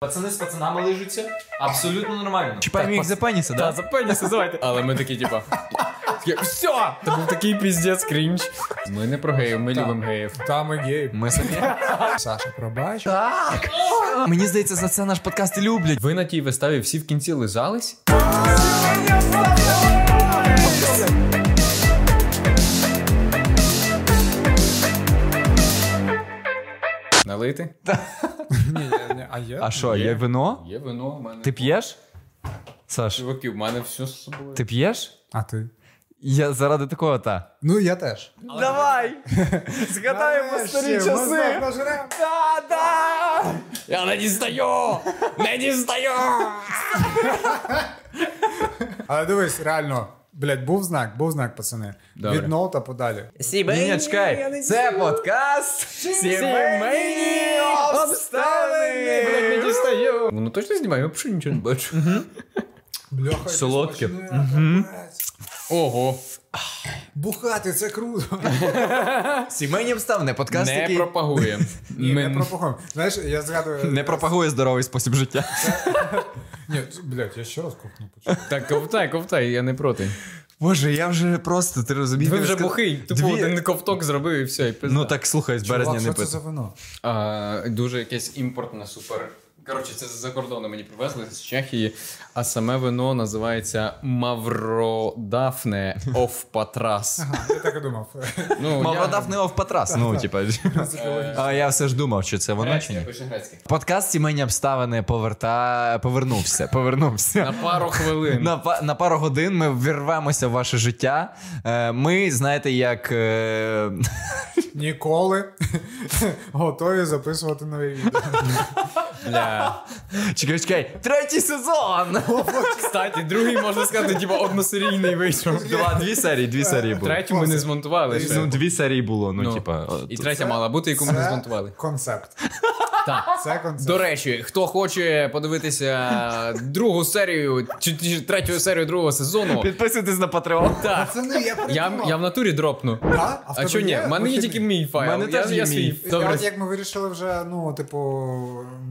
Пацани з пацанами лижуться, абсолютно нормально. Чіпаємо їх за пеніси, да? за пеніси, давайте. Але ми такі, типа. Все! Це був такий піздець крінж. Ми не про геїв, ми любимо геїв. Та ми гей. Ми самі. Саша, пробач. Так. Мені здається, за це наш подкаст і люблять. Ви на тій виставі всі в кінці лизались? Налити? Ні, а є? А що, є вино? Є вино в мене. Ти п'єш? Саш, Чуваки, в мене все з собою. ти п'єш? А ти? Я заради такого та. Ну, я теж. Давай! Згадаємо старі часи! Да, да! Я не дістаю! Не дістаю! Але дивись, реально, блядь, був знак, був знак, пацани. Добре. Від ноута подалі. Сімейні, ні, чекай. Це подкаст Сімейні обставини. Не дістаю! Ну точно знімає, я взагалі нічого не бачу. Бляха, Солодке. Ого. Бухати, це круто. Сімейні обставини. Подкаст, Не який пропагуємо. Ні, не Ми- пропагуємо. Знаєш, я згадую. не пропагує здоровий спосіб життя. Ні, блядь, я ще раз ковтну почав. Так, ковтай, ковтай, я не проти. Боже, я вже просто, ти розумієш? Ви вже сказ- бухий, тупо Дві- один ковток зробив і все, і пизда. Ну так слухай, з березня Чувак, не що це пити. за вино? А, дуже якесь імпортне супер. Коротше, це з-за кордону мені привезли з Чехії, а саме вино називається Мавродафне оф Патрас. Ага, я так і думав. Ну, Мавродав не в патрас. Ну, типа. А я все ж думав, чи це воно чи ні. Подкаст сімейні обставини поверта... повернувся. Повернувся. На пару хвилин. На, па- на пару годин ми вірвемося в ваше життя. Е, Ми, знаєте, як. е, Ніколи готові записувати нові відео. Бля. Чекай, чекай, третій сезон! Кстати, другий, можна сказати, типу, односерійний вийшов. Два, дві серії, дві серії було. Третю ми не змонтували ще. Ну, дві серії було, ну, Ну, типа. І третя мала бути, яку ми не змонтували. концепт. Так. Це концепт. До речі, хто хоче подивитися другу серію чи, чи третю серію другого сезону, Підписуйтесь на Patreon. так. Пацани, я Я, я в натурі дропну. А, а, в А тебе що ні? У мене є тільки мій файл. мене я, теж я є свій. мій. Добре. от як ми вирішили вже, ну, типу,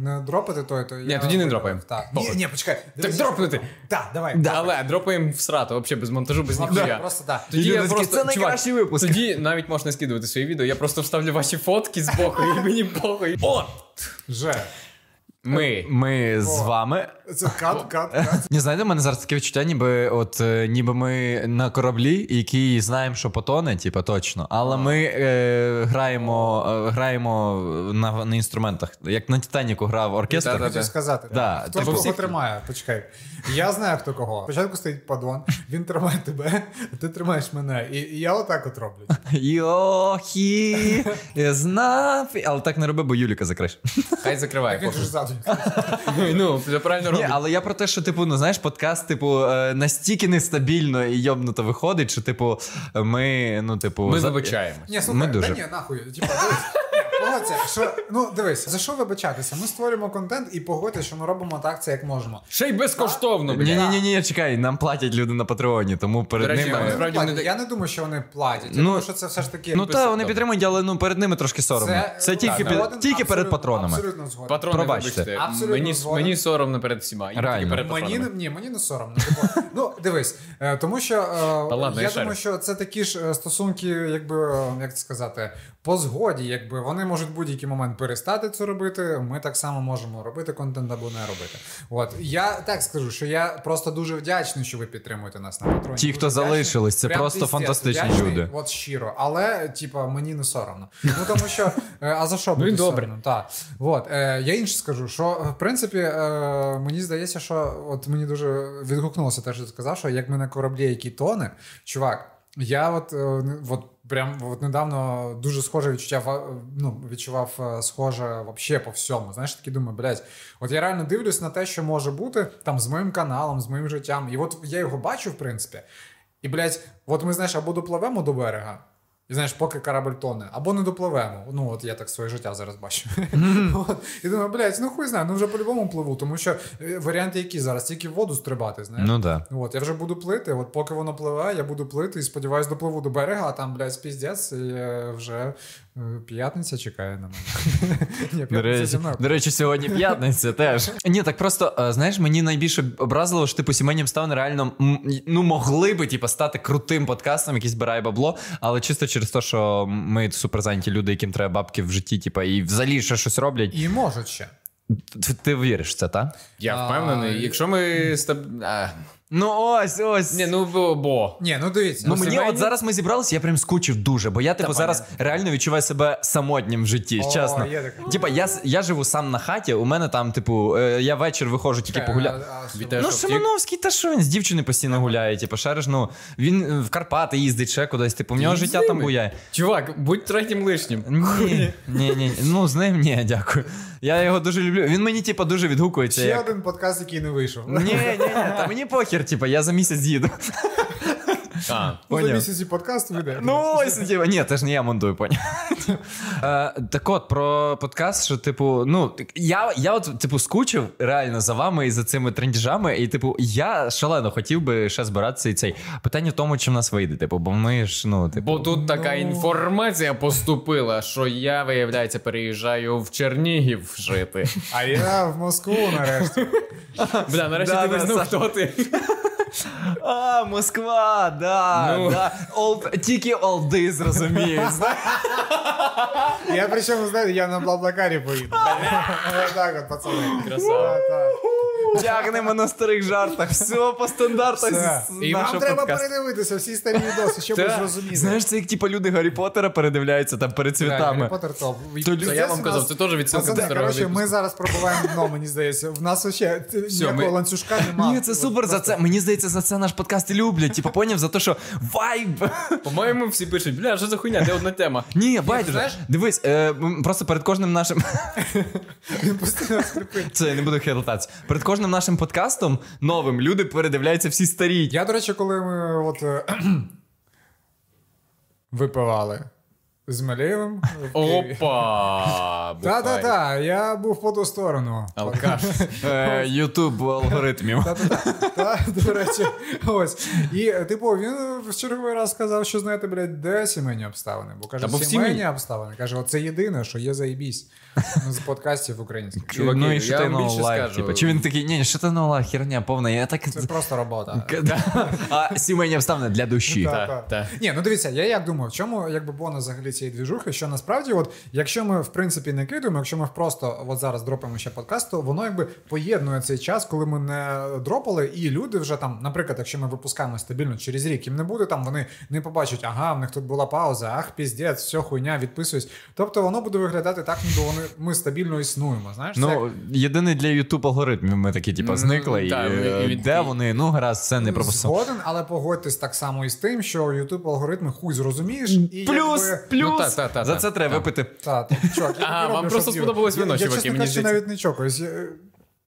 не дропати той, то Ні, я тоді не дропаємо. Так. Ні, ні, почекай. Так дропнути. Так, давай. Але дропаємо в срату, взагалі без монтажу, без ніхуя. Просто так. Тоді я такі, просто, «Це чувак, найкращий випуск». Тоді навіть можна скидувати свої відео, я просто вставлю ваші фотки з боку, і мені похуй. О! Вже. Ми. Ми з вами. Це кат, кат, кат. Не знаєте, у мене зараз таке відчуття, ніби от е, ніби ми на кораблі, який знаємо, що потоне, типа точно. Але ми е, граємо, е, граємо на, на інструментах. Як на Титаніку грав оркестр. Да-да-да. Хочу сказати. Да, Хто типу кого всіх- тримає? Почекай. Я знаю, хто кого. Спочатку стоїть падон, він тримає тебе, ти тримаєш мене. І, і я отак от роблю. Йохі, знав. Але так не роби, бо Юліка закриш. Хай закриває. Він же похуй. Ну, все Ні, але я про те, що типу, ну знаєш, подкаст, типу, е, настільки нестабільно і йобнуто виходить, що, типу, ми, ну, типу, Ми за- вибачаємо. Ні, слухай, Ми дуже. Та ні, нахуй. Ні, Погодься, що, ну дивись, за що вибачатися? Ми створюємо контент і погодься, що ми робимо так це як можемо. Ще й безкоштовно, Ні, ні, ні, ні, чекай, нам платять люди на Патреоні, тому перед речі, ними. ми- Насправді Платять. вони- Я не думаю, що вони платять. Я Ну, думаю, що це все ж таки. Ну та вони підтримують, але ну перед ними трошки соромно. Це, тільки, так, під- згоден, тільки перед абсолютно- патронами. Абсолютно згоден. Патрони, Пробачте. вибачте. Абсолютно Мені, згоден. мені соромно перед всіма. І тільки Реально. перед Мені, патронами. ні, мені не соромно. Типу, ну, дивись, е, тому що е, ладно, я я думаю, що це такі ж е, стосунки, якби, е, як це сказати, по згоді, якби вони можуть в будь-який момент перестати це робити. Ми так само можемо робити контент або не робити. От я так скажу, що я просто дуже вдячний, що ви підтримуєте нас на патроні. Ті, Дуже хто вдячний. залишились, це Прям просто піздець фантастичні вдячний, люди. От щиро, але типа мені не соромно. Ну тому що е, а за що Ну бути добре. соромним? Так. От, е, я інше скажу, що в принципі е, мені здається, що от мені дуже відгукнулося те, що ти сказав, що як ми на кораблі, який тоне, чувак, я от, от прям от недавно дуже схоже відчуття ну, відчував е, схоже вообще по всьому. Знаєш, такі думаю, блядь, от я реально дивлюсь на те, що може бути там з моїм каналом, з моїм життям. І от я його бачу, в принципі. І, блядь, от ми, знаєш, або допливемо до берега, і знаєш, поки корабль тоне, або не допливемо. Ну, от я так своє життя зараз бачу. От. І думаю, блядь, ну хуй знає, ну вже по-любому пливу, тому що е, варіанти які зараз? Тільки в воду стрибати, знаєш. Ну так. От, я вже буду плити, от поки воно пливе, я буду плити і сподіваюсь, допливу до берега, а там, блядь, піздець, і е, вже П'ятниця чекає на мене. До речі, до речі, сьогодні п'ятниця теж. Ні, так просто е, знаєш, мені найбільше образило, що типу сімейні обставини реально ну могли би типу, стати крутим подкастом, який збирає бабло, але чисто через те, що ми суперзайняті люди, яким треба бабки в житті, типу, і взагалі ще щось роблять. І можуть ще. Ти, ти віриш в це, так? Я впевнений, якщо ми стаб... а, Ну ось, ось. Ні, ну бо. бо. Ні, ну дивіться. Ну, ну, мені сімейні- от зараз ми зібралися, я прям скучив дуже, бо я типу зараз реально відчуваю себе самотнім в житті, О, чесно. є таке. Типа, я, я живу сам на хаті, у мене там, типу, е, я вечір виходжу тільки погуляти. А, Вітаю, Ну? Шимановський, та що він з дівчиною постійно гуляє, типу, шариш, ну, він е, в Карпати їздить ще кудись, типу, в нього життя там буяє. Чувак, будь третім лишнім. Ні, ні, ні, ну з ним ні, дякую. Я його дуже люблю. Він мені, типу, дуже відгукується. Ще Як... один подкаст, який не вийшов. Ні, ні, ні, та мені похер, типу, я за місяць їду. А, Ну, за місяць і подкаст вийде. Ну, ось, типу, ні, це ж не я монтую, поняв. Е, так от, про подкаст, що, типу, ну, я, я от, типу, скучив реально за вами і за цими трендіжами, і, типу, я шалено хотів би ще збиратися і цей. Питання в тому, чи в нас вийде, типу, бо ми ж, ну, типу. Бо тут така інформація поступила, що я, виявляється, переїжджаю в Чернігів жити. А я в Москву нарешті. Бля, нарешті Да, ти да, визнав, хто ти. А, Москва, да, Ну. да. Old, тільки олди зрозуміють. знаєш? Я причому, знаєте, я на Блаблакарі поїду. Так от, пацани. Красава. Тягнемо на старих жартах. Все по стандартах Все. І Нам треба передивитися всі старі відоси, щоб ви Так. Знаєш, це як типу люди Гаррі Поттера передивляються там перед Гаррі цвітами. Поттер топ. Я вам казав, це теж відсилка до старого коротше, ми зараз пробуваємо дно, мені здається. В нас ще ніякого ми- ланцюжка немає. Ні, це супер за це. Мені здається, за це наш подкаст і люблять. Типу, поняв за те, що вайб. По-моєму, всі пишуть, бля, що за хуйня, де одна тема. Ні, байдуже. Дивись, е, просто перед кожним нашим. Він постійно скрипить. Це я не буду хилитатися. Перед кожним нашим подкастом новим люди передивляються всі старі. Я, до речі, коли ми от е, випивали з Малеєвим. Опа! Та, та, та, я був по ту сторону. Алкаш. Е, Ютуб алгоритмів. Та-та-та, до речі, ось. І, е, типу, він в черговий раз сказав, що знаєте, блядь, де сімейні обставини? Бо каже, сімейні обставини. Каже, оце єдине, що є заєбісь з подкастів українських. Чуваки, ну і що ти на більше live, типу. Чи він такий, ні, що ти на live, херня повна. Я так. Це просто робота. А сімейні обставини для душі. Ні, ну дивіться, я як думаю, в чому якби бонус взагалі цієї двіжухи, що насправді, от якщо ми в принципі не кидаємо, якщо ми просто от зараз дропаємо ще подкаст, то воно якби поєднує цей час, коли ми не дропали, і люди вже там, наприклад, якщо ми випускаємо стабільно через рік, їм не буде там, вони не побачать, ага, в них тут була пауза, ах, піздець, все хуйня, відписуюсь. Тобто воно буде виглядати так, ніби вони ми стабільно існуємо. Знаєш, це як- Ну, єдиний для YouTube алгоритмів ми такі, типу, Ну, зникли. І, так, е, і де такий- вони? Ну, гаразд, це не пропустимо. Згоден, але погодьтесь так само із тим, що YouTube алгоритми хуй зрозумієш, і Плюс, якби... плюс. Ну, та, та, та, За це треба Так. випити. Та, та, чувак, я Ага, не вам роблю, просто сподобалось я- вино, я, чуваки, чесно мені кажучи, здається. навіть не чокаюсь. Я-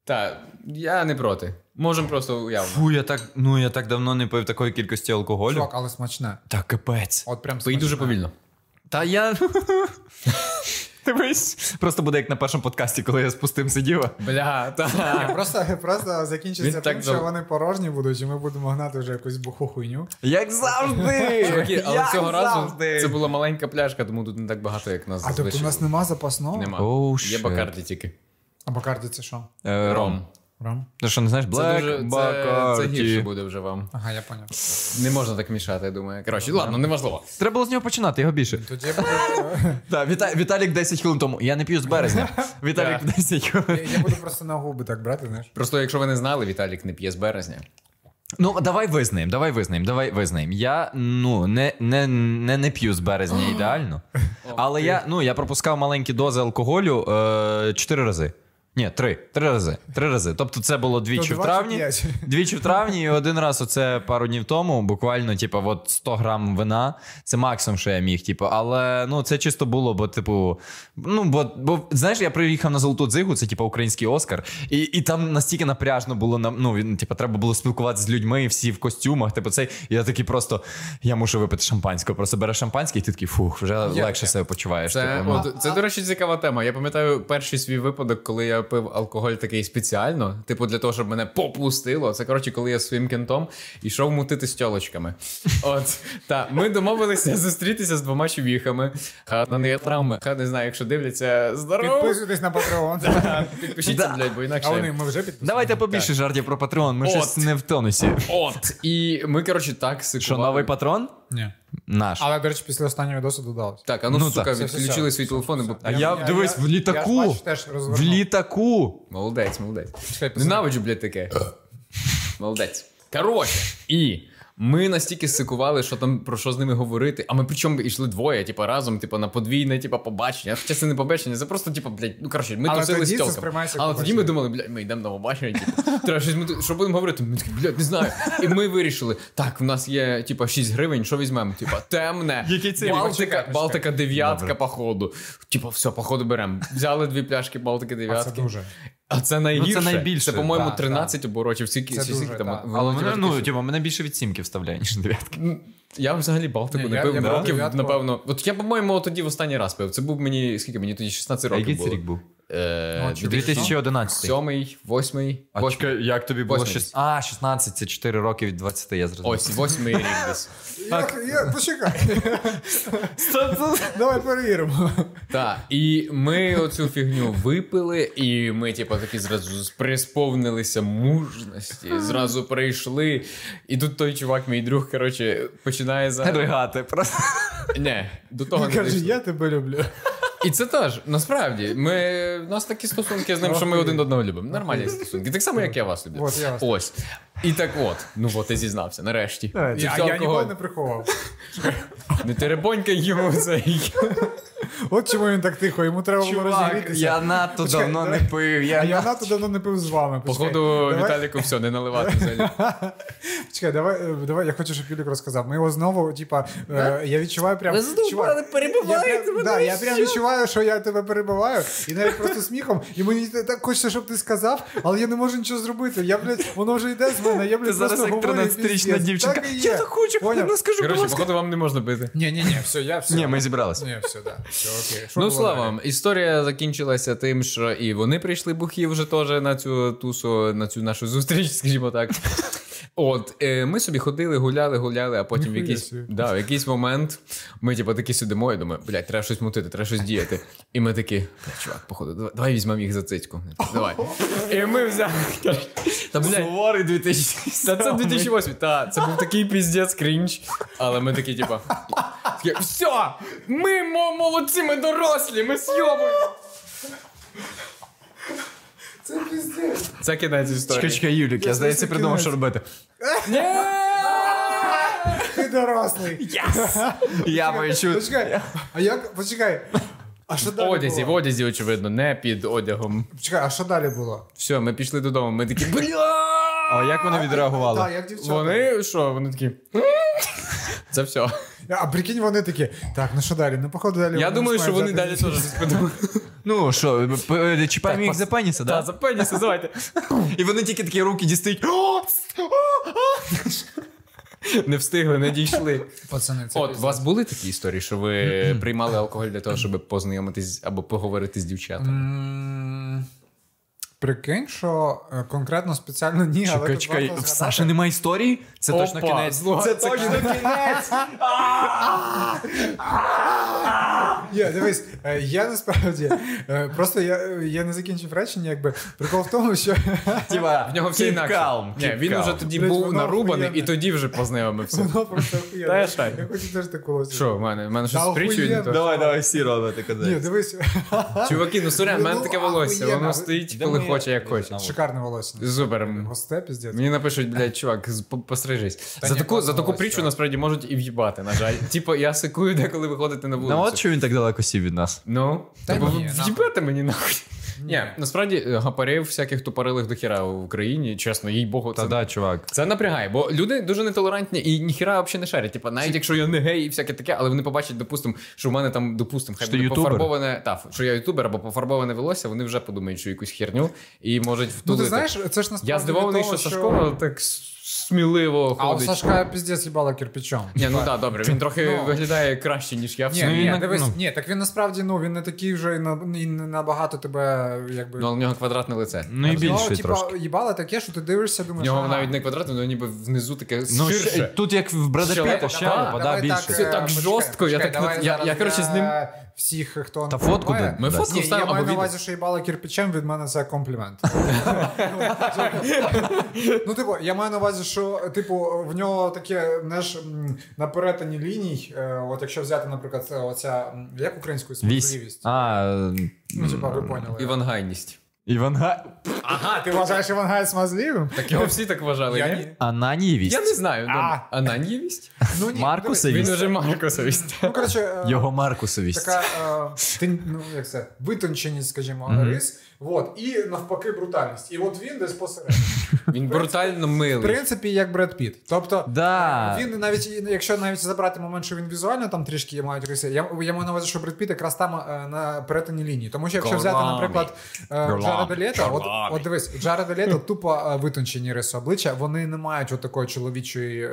Так, я не проти. Можемо просто уявно. Фу, я так, ну, я так давно не пив такої кількості алкоголю. Чувак, але смачне. Та капець. От прям Пий смачне. дуже повільно. Та я. Дивись. Просто буде як на першому подкасті, коли я з пустим сидів. Бля, та. Просто, просто закінчиться Він тим, так що дав- вони порожні будуть, і ми будемо гнати вже якусь буху хуйню. Як завжди! Чуваки, але Як цього разу завжди! це була маленька пляшка, тому тут не так багато, як нас А тобто у зазвичай. нас нема запасного? Нема. Oh, Є shit. бакарді тільки. А Бакарді це що? Е, Ром. Ром? Ти що, не знаєш? Це дуже це, це гірше буде вже вам. Ага, я поняв. Не можна так мішати, я думаю. Коротше, ладно, неважливо. Треба було з нього починати, його більше. Тоді буде- Так, Віта... Віталік 10 хвилин тому. Я не п'ю з березня. Віталік 10 хвилин. я буду просто на губи так брати, знаєш. Просто якщо ви не знали, Віталік не п'є з березня. Ну, давай визнаємо, давай визнаємо, давай визнаємо. Я ну не, не, не, не п'ю з березня ідеально. Але я, ну, я пропускав маленькі дози алкоголю е, 4 рази. Ні, три. Три рази. Три рази. Тобто це було двічі в травні. Двічі в травні і один раз оце пару днів тому, буквально, типу, от 100 грам вина. Це максимум, що я міг. Типу, але ну, це чисто було, бо, типу, ну, бо, бо знаєш, я приїхав на Золоту Дзигу, це типу український Оскар, і, і там настільки напряжно було на- ну, він, типу, треба було спілкуватися з людьми, всі в костюмах. Типу, цей, я такий просто я мушу випити шампанського. Просто береш шампанське, і ти такий фух, вже легше себе почуваєш. Це, типу, ну. от, це, до речі, цікава тема. Я пам'ятаю перший свій випадок, коли я я пив алкоголь такий спеціально, типу для того, щоб мене попустило. Це коротше, коли я своїм кентом йшов мутити з тьолочками. От та ми домовилися зустрітися з двома чувіхами. Хата не є травми. Ха не знаю, якщо дивляться здорово. Підписуйтесь на Patreon. Підпишіться, Да. блядь, бо А інакше. вони ми вже підписали. Давайте побільше жартів про патрон. Ми От. щось не в тонусі. От. І ми, коротше, так сикували. Що, новий патрон? Ні. Наш. Але, до речі, після останнього відосу додалось. Так, а ну, Ну, сука, так. Все, все, відключили все, свій все, телефон. все, бо- А я, дивись, в літаку. Я, бачу, теж В літаку. Молодець, молодець. Ненавиджу, блядь, таке. Молодець. Коротше, і ми настільки сикували, що там про що з ними говорити. А ми причому йшли двоє, типу, разом, типу, на подвійне, типу, побачення. Хоча це не побачення, це просто, типу, блядь, ну коротше, ми Але тусили з сприймається Але тоді ми думали, блядь, ми йдемо на побачення, типу, треба щось ми що будемо говорити. Ми такі, блядь, не знаю. І ми вирішили, так, в нас є, типу, 6 гривень, що візьмемо? Типу, темне, Який це? Балтика, Почекай. Балтика дев'ятка, походу. Типу, все, походу беремо. Взяли дві пляшки Балтики А це дуже. А це найгірше. Ну, це найбільше, Це, по-моєму, да, 13 оборотів. Скільки, Це дуже, там? Але мене, ну, типу, мене більше від сімки вставляє, ніж дев'ятки. Я взагалі Балтику не пив років, напевно. От я, по-моєму, тоді в останній раз пив. Це був мені, скільки мені тоді 16 А років який це рік був? Е, Ну, чи 2011. 7, 8, А чекай, як тобі було? Восьмий. Шіс- А, 16, це 4 роки від 20, я зрозумів. Ось, 8 рік десь. Я, я, почекай. Давай перевіримо. Так, і ми оцю фігню випили, і ми, типу, такі зразу присповнилися мужності, зразу прийшли. І тут той чувак, мій друг, коротше, починає за. Ригати, просто. Ні, до того не Каже, дійшло. я тебе люблю. І це теж, насправді, ми, у нас такі стосунки з ним, що ми один одного любимо. Нормальні стосунки. Так само, як я вас люблю. Ось. І так от. Ну от, ти зізнався, нарешті. Це Я, все алкоголь. ніколи не приховав. Не теребонькай йому цей. От чому він так тихо, йому треба було розігрітися. я надто давно не пив. Я А я надто- давно не пив з вами. Почекай, Походу, Віталіку все, не наливати взагалі. Чекай, давай, е, давай, я хочу, щоб Юлік розказав. Ми його знову, типа, е, я відчуваю прям. Ви задовбали, чувак, перебиваєте я прям, мене, відчуваю, що я тебе перебиваю, і навіть просто сміхом. І мені так хочеться, щоб ти сказав, але я не можу нічого зробити. Я, блядь, воно вже йде з мене, я, блядь, Ти зараз просто як говорю, 13-річна дівчинка. Так і Я так хочу, Поняв? ну скажи, будь Коротше, походу, вам не можна бити. Ні, ні, ні, все, я все. Ні, ми зібралися. Ні, все, да. Все, окей. Що Ну, слава далі? вам, історія закінчилася тим, що і вони прийшли бухі вже теж на цю тусу, на цю нашу зустріч, скажімо так. От, е, ми собі ходили, гуляли, гуляли, а потім в якийсь, да, в якийсь момент ми, типу, такі сидимо і думаємо, блядь, треба щось мутити, треба щось діяти. І ми такі, чувак, походу, давай, давай візьмемо їх за цицьку. Давай. І ми взяли. Та, блядь, Суворий 2000. та це 2008, та, це був такий піздець крінж. Але ми такі, типа, все, ми мо- молодці, ми дорослі, ми сйобуємо. Це піздець. Це кінець історії. Чекай, чекай, Юлік, я здається, придумав, що робити. Ти дорослий. Я почув. Почекай, а як, почекай. А що В далі одязі, в було? одязі, очевидно, не під одягом. Почекай, а що далі було? Все, ми пішли додому. Ми такі, бля. А як вони відреагували? Так, як дівчата. Вони що? Вони такі. Це все. А прикинь, вони такі, так, ну що далі? Ну, походу, далі. Я вони думаю, що вони далі теж щось подумали. Ну що, п- чіпаємо їх за пеніса, Так, да? за пеніси, давайте. І вони тільки такі руки дістають. О! Не встигли, не дійшли. Пацани, це От, у вас були такі історії, що ви приймали алкоголь для того, щоб познайомитись або поговорити з дівчатами? Прикинь, що е, конкретно спеціально ні, але Чекай, тут чекай, в. Саші немає історії? Це Опа, точно кінець. Це це точно кінець. Є, дивись, е, я насправді е, просто я, я не закінчив речення, якби прикол в тому, що Тіба, В нього все інакше. Ні, він уже тоді був нарубаний і тоді вже познайомився. воно просто охуєнно. я хочу теж таку ось. Що, в мене? В мене щось то. Давай, давай, всі робити Ні, дивись, Чуваки, ну сорян, в мене Ну, таке волосся, воно стоїть, коли хоче, як хоче. шикарне волосся. Супер. Госте, піздець. Мені напишуть, блядь, чувак, пострижись. Та. За ні, таку, за таку волосся, притчу насправді можуть і в'їбати, на жаль. Типу, я сикую деколи виходити на Ну от чому що він так далеко сів від нас. Ну, Та типу, ні, в'їбати мені нахуй. Ні, насправді е, гапарів всяких тупорилих до хіра в Україні, чесно, їй богу, Та це, да, чувак. це напрягає, бо люди дуже нетолерантні і ніхіра взагалі не шарять. Типа, навіть якщо я не гей і всяке таке, але вони побачать, допустим, що в мене там, допустим, хай буде пофарбоване, та, що я ютубер або пофарбоване волосся, вони вже подумають, що якусь херню і можуть Ну ти знаєш, це ж насправді я здивований, того, що Сашко так с- с- сміливо А у. Сашка піздець їбала кирпичом. Ні, ну так, добре, він трохи Ну. виглядає краще, ніж я в Ні, ні, дивись, ну. ні, так він насправді ну він не такий вже і набагато тебе якби. Ну, але в нього квадратне лице. Ну і Ну, більше трошки. їбало таке, що ти дивишся, В думаєш. нього навіть не квадратне, воно ніби внизу таке Ну, ширше. тут як в Бреда Піта, давай більше. Це так е, жорстко, я так я, коротше, з ним- всіх, хто Та фотку де? Ми фотку Ні, я маю на увазі, що їбало кирпичем від мене це комплімент. ну, типу, я маю на увазі, що типу, в нього таке знаєш, ж на перетині ліній, е, от якщо взяти, наприклад, оця як українською Вісь. сміливість. А, Ну, типа, ви поняли. Івангайність. Іван Га... Ага, ти вважаєш Іван Гай смазливим? Так його всі так вважали, Я ні? Ананієвість. Я не знаю. А. Ананівість? Ну, ні, Маркусовість. Він уже Маркусовість. Ну, коротше, е, Його Маркусовість. така е, ну, як це, витонченість, скажімо, рис. Вот, і навпаки брутальність. І от він десь посередині. Він брутально В принципі, як Бред Піт. Тобто, Да. він навіть, якщо навіть забрати момент, що він візуально там трішки мають риси, я, я маю на увазі, що Бред Піт якраз там е, на перетині лінії. Тому що якщо взяти, наприклад, е. Джареда Лето, от, от дивись, Джареда Лето тупо е, витончені риси обличчя, вони не мають от такої чоловічої.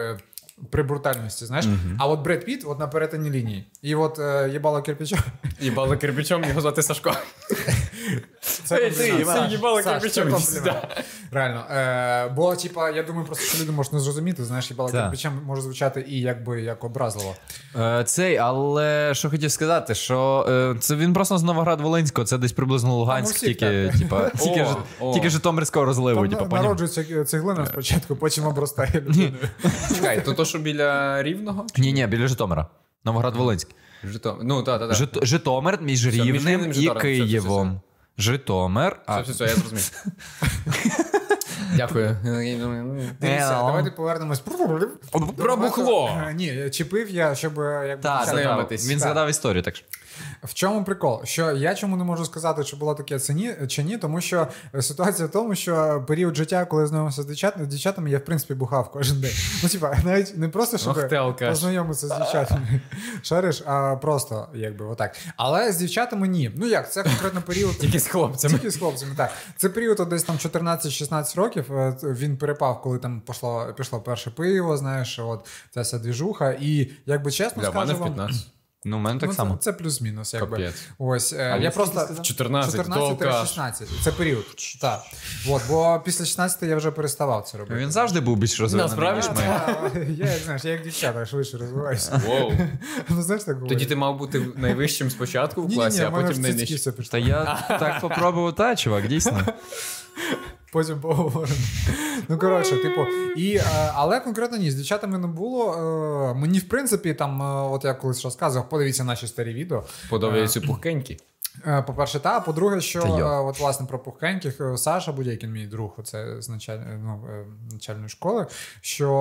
При брутальності, знаєш, а от Бред Піт от на перетині лінії. І от е, їбало кирпичом. Їбало кирпичом, його звати Сашко. Це їбало комплімент. Реально. Е, бо, типа, я думаю, просто що люди можуть не зрозуміти, знаєш, їбало кирпичем може звучати і якби як образливо. Е, Цей, але що хотів сказати, що е, це він просто з Новоград Волинського, це десь приблизно Луганськ, тільки, типа, тільки, Житомирського розливу, народжується цеглина спочатку, потім обростає людиною. Чекай, то то, що біля Рівного? Ні, ні, біля Житомира. Новоград Волинський. Житомир. Ну, так, так. Жит- Житомир між Рівнем і і Все, все, все, Києвом. Житомир. Все, все, все, я зрозумів. Дякую. Дивіться, давайте повернемось. Про бухло. Е, Ні, чіпив я, щоб е. Знайомитись. Він згадав історію, так що. В чому прикол? Що я чому не можу сказати, чи було таке це ні, чи ні, тому що е, ситуація в тому, що період життя, коли я знайомився з дівчат, дівчатами, я в принципі бухав кожен день. Ну, типа, навіть не просто, щоб Ох познайомитися з дівчатами. Шариш, а просто якби отак. Але з дівчатами ні. Ну як, це конкретно період. Тільки з хлопцями. Тільки з хлопцями, так. Це період десь там 14-16 років. Е, Він перепав, коли там пішло, пішло перше пиво, знаєш, от ця вся двіжуха. І якби чесно Для мене в 15. Ну, у мене так ну, само. Це, це плюс-мінус, якби. Капець. Ось е, я просто 14, 14 16. Це період. Так. От, бо після 16 я вже переставав це робити. Він завжди був більш розвинений, Насправді, Я як знаєш, я як дівчата швидше розвиваюся. Воу. Ну знаєш так говорю. Тоді ти мав бути найвищим спочатку в класі, а потім найнижчим. Та я так попробував, та, чувак, дійсно. Потім поговоримо. Ну, коротше, типу, і, е, але конкретно ні, з дівчатами не було. Е, Мені, в принципі, там, е, от я колись розказував, подивіться наші старі відео. Подобаються пухкенькі. Е, По-перше, та, а по-друге, що Та е, от, власне про пухеньких е, Саша Будякін, мій друг, оце з началь... ну, начальної школи, що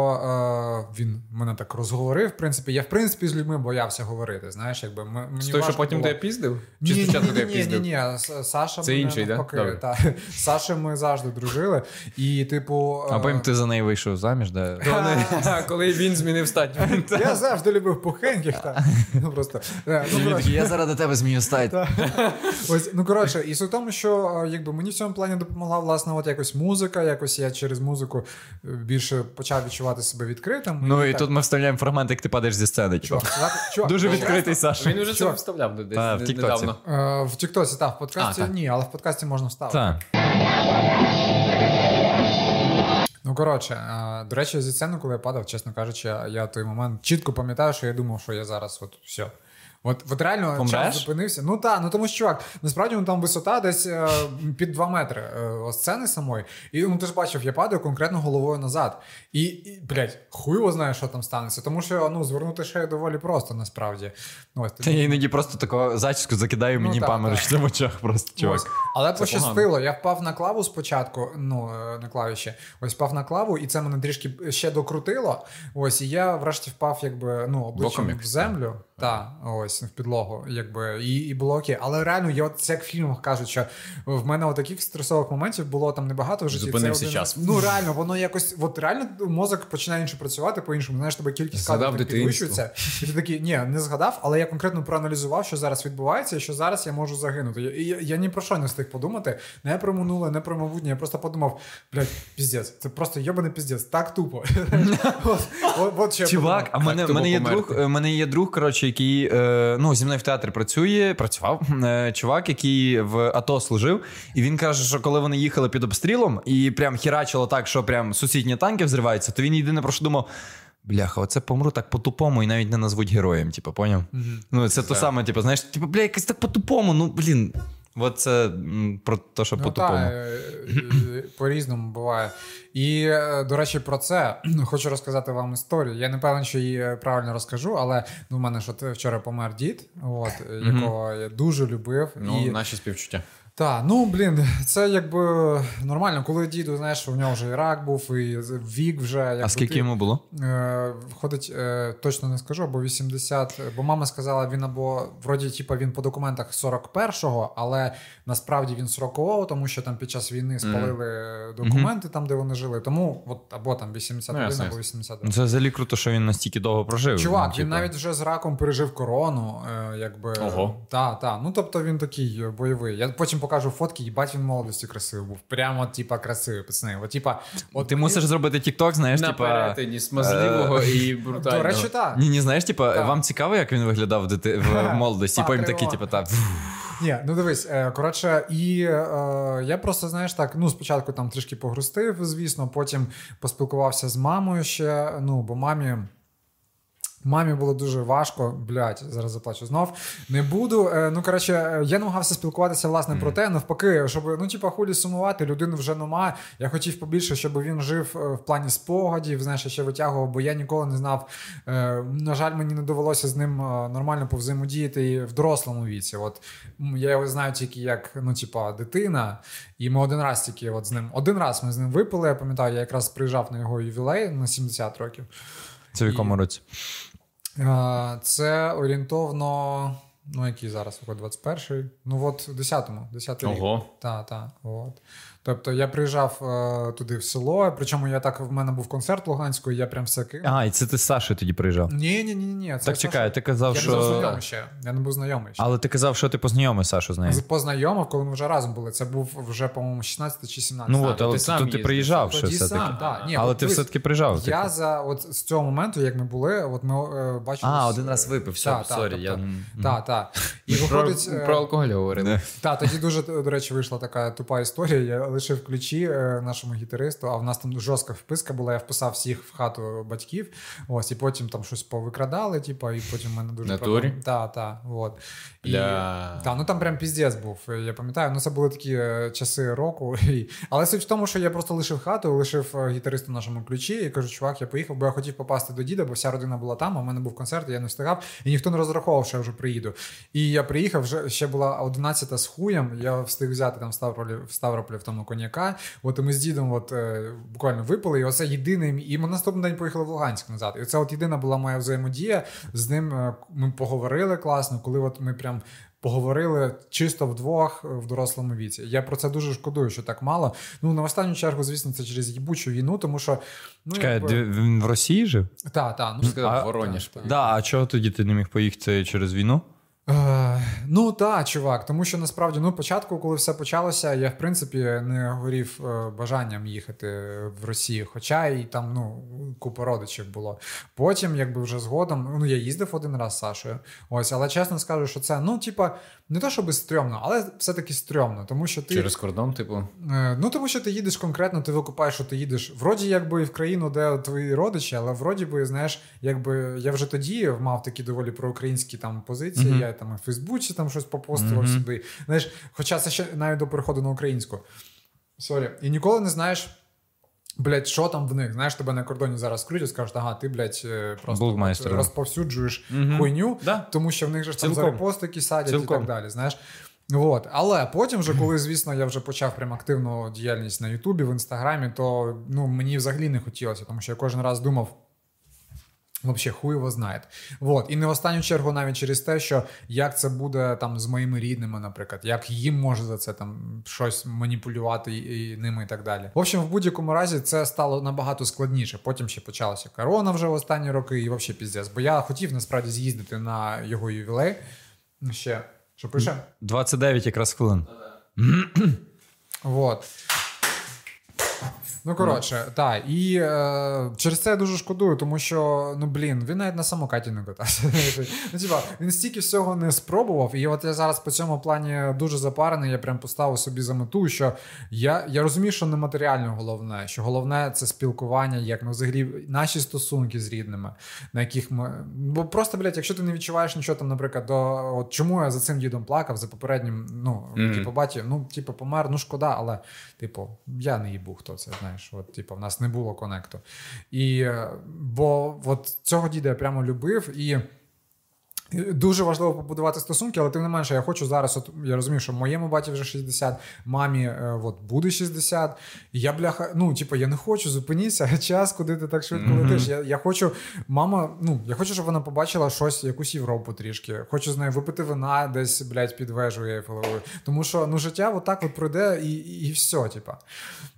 е, він мене так розговорив. В принципі, я в принципі з людьми боявся говорити. Знаєш, якби мені З той, що потім було. тебе піздив? Ні, Чи ні, спочатку ні, ні, піздив? ні, ні, С- Саша Це мене інший, навпаки, Добре. та. З Сашею ми завжди дружили. І, типу, А потім ти за неї вийшов заміж, де. Коли- Коли він змінив стать. я завжди любив пухеньких. Та. Ну, просто, ну, Я заради тебе змію стать. Ось, ну коротше, і суть в тому, що якби мені в цьому плані допомогла власне от якось музика. Якось я через музику е, більше почав відчувати себе відкритим. Ну і так. тут ми вставляємо фрагмент, як ти падаєш зі сцени. типу. Чувак, чувак, чувак, Дуже відкритий Саша. Він уже це вставляв десь Та, в недавно. Е, в Тіктоці, так, в подкасті А, так. ні, але в подкасті можна вставити. Так. Ну коротше, е, до речі, зі сцени, коли я падав, чесно кажучи, я той момент чітко пам'ятаю, що я думав, що я зараз от все. От, от реально Помреш? час зупинився. Ну так, ну тому що чувак, насправді ну, там висота десь е, під 2 метри е, сцени самої. І ну ти ж бачив, я падаю конкретно головою назад. І, і блядь, хуй його знає, що там станеться. Тому що ну, звернути шею доволі просто насправді. Ну, ось, Та я іноді просто таку зачіску закидаю Ну, мені так, паморочним в очах просто, чувак. Ось. Але Це пощастило, я впав на клаву спочатку, ну е, на клавіші. Ось впав на клаву, і це мене трішки ще докрутило. Ось, і я врешті впав, якби ну, обличчям Боком в землю. Та, ось. ось в підлогу, якби і, і було окей. Але реально, я от це як в фільмах кажуть, що в мене от таких стресових моментів було там небагато в житті. Зупинився Це один- час. Ну реально, воно якось, от реально мозок починає інше працювати по-іншому. Знаєш, тебе кількість кадрів підвищується. І ти такий, ні, не згадав, але я конкретно проаналізував, що зараз відбувається, і що зараз я можу загинути. Я, я, я ні про що не встиг подумати, не про минуле, не про майбутнє. Я просто подумав, блядь, піздець, це просто йобаний піздець, так тупо. От- от- от що Чувак, а мене, мене є друг, мене є друг, коротше, який е, ну, зі мною в театрі працює, працював. Е, чувак, який в АТО служив, і він каже, що коли вони їхали під обстрілом і прям хірачило так, що прям сусідні танки взриваються, то він єдине про що думав. Бляха, оце помру так по-тупому і навіть не назвуть героєм, типу, поняв? Ну, це то саме, типу, знаєш, типу, бля, якось так по-тупому, ну, блін. От це про те, що Ну, по-тупому. та, е, е, по-різному буває. І, е, до речі, про це хочу розказати вам історію. Я не певен, що її правильно розкажу, але ну, в мене ж от вчора помер дід, от, якого я дуже любив. Ну, і... наші співчуття. Так, ну блін, це якби нормально, коли діду, знаєш, у нього вже і рак був, і вік вже. Якби, а скільки ти- йому було? Е, Входить, е, точно не скажу, або 80, бо мама сказала, він або вроді, типа, він по документах 41-го, але насправді він 40-го, тому що там під час війни спалили документи там, де вони жили. Тому от або там 81, Ну, або ясно. 82. Ну, Це взагалі круто, що він настільки довго прожив. Чувак, ну, він типу. навіть вже з раком пережив корону. Е, якби, Ого. Та, та. Ну тобто він такий бойовий. Я потім покажу фотки, їбать він молодості красивий був. Прямо, типа, красивий, пацани. От, типа, от, Ти мусиш зробити тікток, знаєш, На типа. перетині смазливого і брутального. До речі, так. Ні, ні, знаєш, типа, Так. вам цікаво, як він виглядав в, дити... в молодості, і потім такий, типу, так. Ні, ну дивись, е, коротше, і е, я просто, знаєш, так, ну, спочатку там трішки погрустив, звісно, потім поспілкувався з мамою ще. Ну, бо мамі. Мамі було дуже важко, блядь, зараз заплачу знов. Не буду. Е, Ну, коротше, е, я намагався спілкуватися власне про те, навпаки, щоб ну, типа, хулі сумувати, людини вже нема. Я хотів побільше, щоб він жив е, в плані спогадів, знаєш, я ще витягував, бо я ніколи не знав. На жаль, мені не довелося з ним нормально повзаємодіяти і в дорослому віці. От я його знаю тільки як ну, типа, дитина, і ми один раз тільки от з ним. Один раз ми з ним випили. Я пам'ятаю, я якраз приїжджав на його ювілей на 70 років. Це в якому році? Це орієнтовно. Ну, який зараз виходить 21-й. Ну, от в 10-му, 10-й рік. Та, так. От. Тобто я приїжджав е, туди в село, причому я так в мене був концерт в Луганську, і я прям все кинув. А, і це ти з Сашою тоді приїжджав. Ні, ні, ні, ні. Це Так чекай, ти казав, Я не був що. знайомий ще. Я не був знайомий ще. Але ти казав, що ти познайомив Сашу з нею. Познайомив, коли ми вже разом були. Це був вже, по-моєму, 16 чи 17. Ну от, але ти ти, сам то ти їздив. приїжджав ще Тоді все-таки. сам, так. Ні, Але от ти дивись, все-таки приїжджав. Я типу. за от з цього моменту, як ми були, от ми е, бачили. А, один раз випив, все, Так, так, сорі. тобто, я... Так, так. І Про, виходить. е, про алкоголь говорили. та, тоді дуже, до речі, вийшла така тупа історія. Я лишив ключі е, нашому гітаристу, а в нас там жорстка вписка була. Я вписав всіх в хату батьків. Ось, і потім там щось повикрадали, типу, і потім мене дуже Натурі? Так, так. От. І, Бля. та, ну там прям піздець був. Я пам'ятаю, ну це були такі е, часи року. І... Але суть в тому, що я просто лишив хату, лишив е, гітаристу нашому ключі і кажу, чувак, я поїхав, бо я хотів попасти до діда, бо вся родина була там, а в мене був концерт, я не встигав, і ніхто не розраховував, що я вже приїду. І я приїхав, вже ще була 11 з хуєм. Я встиг взяти там в Ставрополі, в Ставрополі в тому коньяка. От і ми з дідом от, е, буквально випили, і оце єдиний. І ми наступний день поїхали в Луганськ назад. І це от єдина була моя взаємодія. З ним е, ми поговорили класно, коли от ми прям. Поговорили чисто вдвох е, в дорослому віці. Я про це дуже шкодую, що так мало. Ну на останню чергу, звісно, це через їбучу війну, тому що ну Чекай, якби- він в Росії жив? та, та, ну сказав, та, Да, а чого тоді ти не міг поїхати через війну? Е, ну так, чувак, тому що насправді ну початку, коли все почалося, я в принципі не горів е, бажанням їхати в Росію, хоча і там ну купа родичів було. Потім, якби вже згодом, ну я їздив один раз з Сашою. Ось, але чесно скажу, що це ну, типа, не то щоб стрьомно, але все-таки стрьомно, тому що ти Через кордон, типу. Е, Ну, тому що ти їдеш конкретно, ти викупаєш, що ти їдеш вроді якби в країну, де твої родичі, але вроді би, знаєш, якби я вже тоді мав такі доволі проукраїнські там позиції. Мгм. Я там в Фейсбуці там щось попостував Мгм. собі. Знаєш, хоча це ще навіть до переходу на українську. Сорі. І ніколи не знаєш. Блять, що там в них? Знаєш, тебе на кордоні зараз крутять, скажуть, ага, ти, блядь, е, просто от, розповсюджуєш розповсюджуєш Мгм. хуйню, Да. тому що в них же ж там Цілком. за репостики садять і так далі. Знаєш. От. Але потім, вже, коли, звісно, я вже почав прям активну діяльність на Ютубі, в Інстаграмі, то ну, мені взагалі не хотілося, тому що я кожен раз думав. Взагалі, хуй його знає. Вот. І не в останню чергу навіть через те, що як це буде там з моїми рідними, наприклад, як їм може за це там щось маніпулювати і, і ними і так далі. В общем, в будь-якому разі це стало набагато складніше. Потім ще почалася корона вже в останні роки, і взагалі піздець. Бо я хотів насправді з'їздити на його ювілей. Ще що пише? 29 якраз хвилин. Вот. Ну, коротше, так. І е, через це я дуже шкодую, тому що, ну блін, він навіть на самокаті не катався. ну, типа, він стільки всього не спробував, і от я зараз по цьому плані дуже запарений, я прям поставив собі за мету, що я я розумію, що не матеріально головне, що головне це спілкування, як ну, взагалі наші стосунки з рідними, на яких ми. Бо просто, блядь, якщо ти не відчуваєш нічого там, наприклад, до от чому я за цим дідом плакав, за попереднім, ну, Мгм. типу, баті, ну, типу, помер, ну шкода, але, типу, я не їбу, хто це, знаєш. От, типу, в нас не було конекту. І, е, бо от цього діда я прямо любив і. Дуже важливо побудувати стосунки, але тим не менше, я хочу зараз. От я розумію, що моєму баті вже 60, мамі е, от буде 60. І я бляха, ну типу, я не хочу зупиніться. Час, куди ти так швидко Мгм. летиш. Я, я хочу, мама, ну я хочу, щоб вона побачила щось, якусь Європу трішки. Хочу з нею випити вина десь, блядь, під вежу Ейфелевою. Тому що ну життя отак от пройде і, і, і все, типа.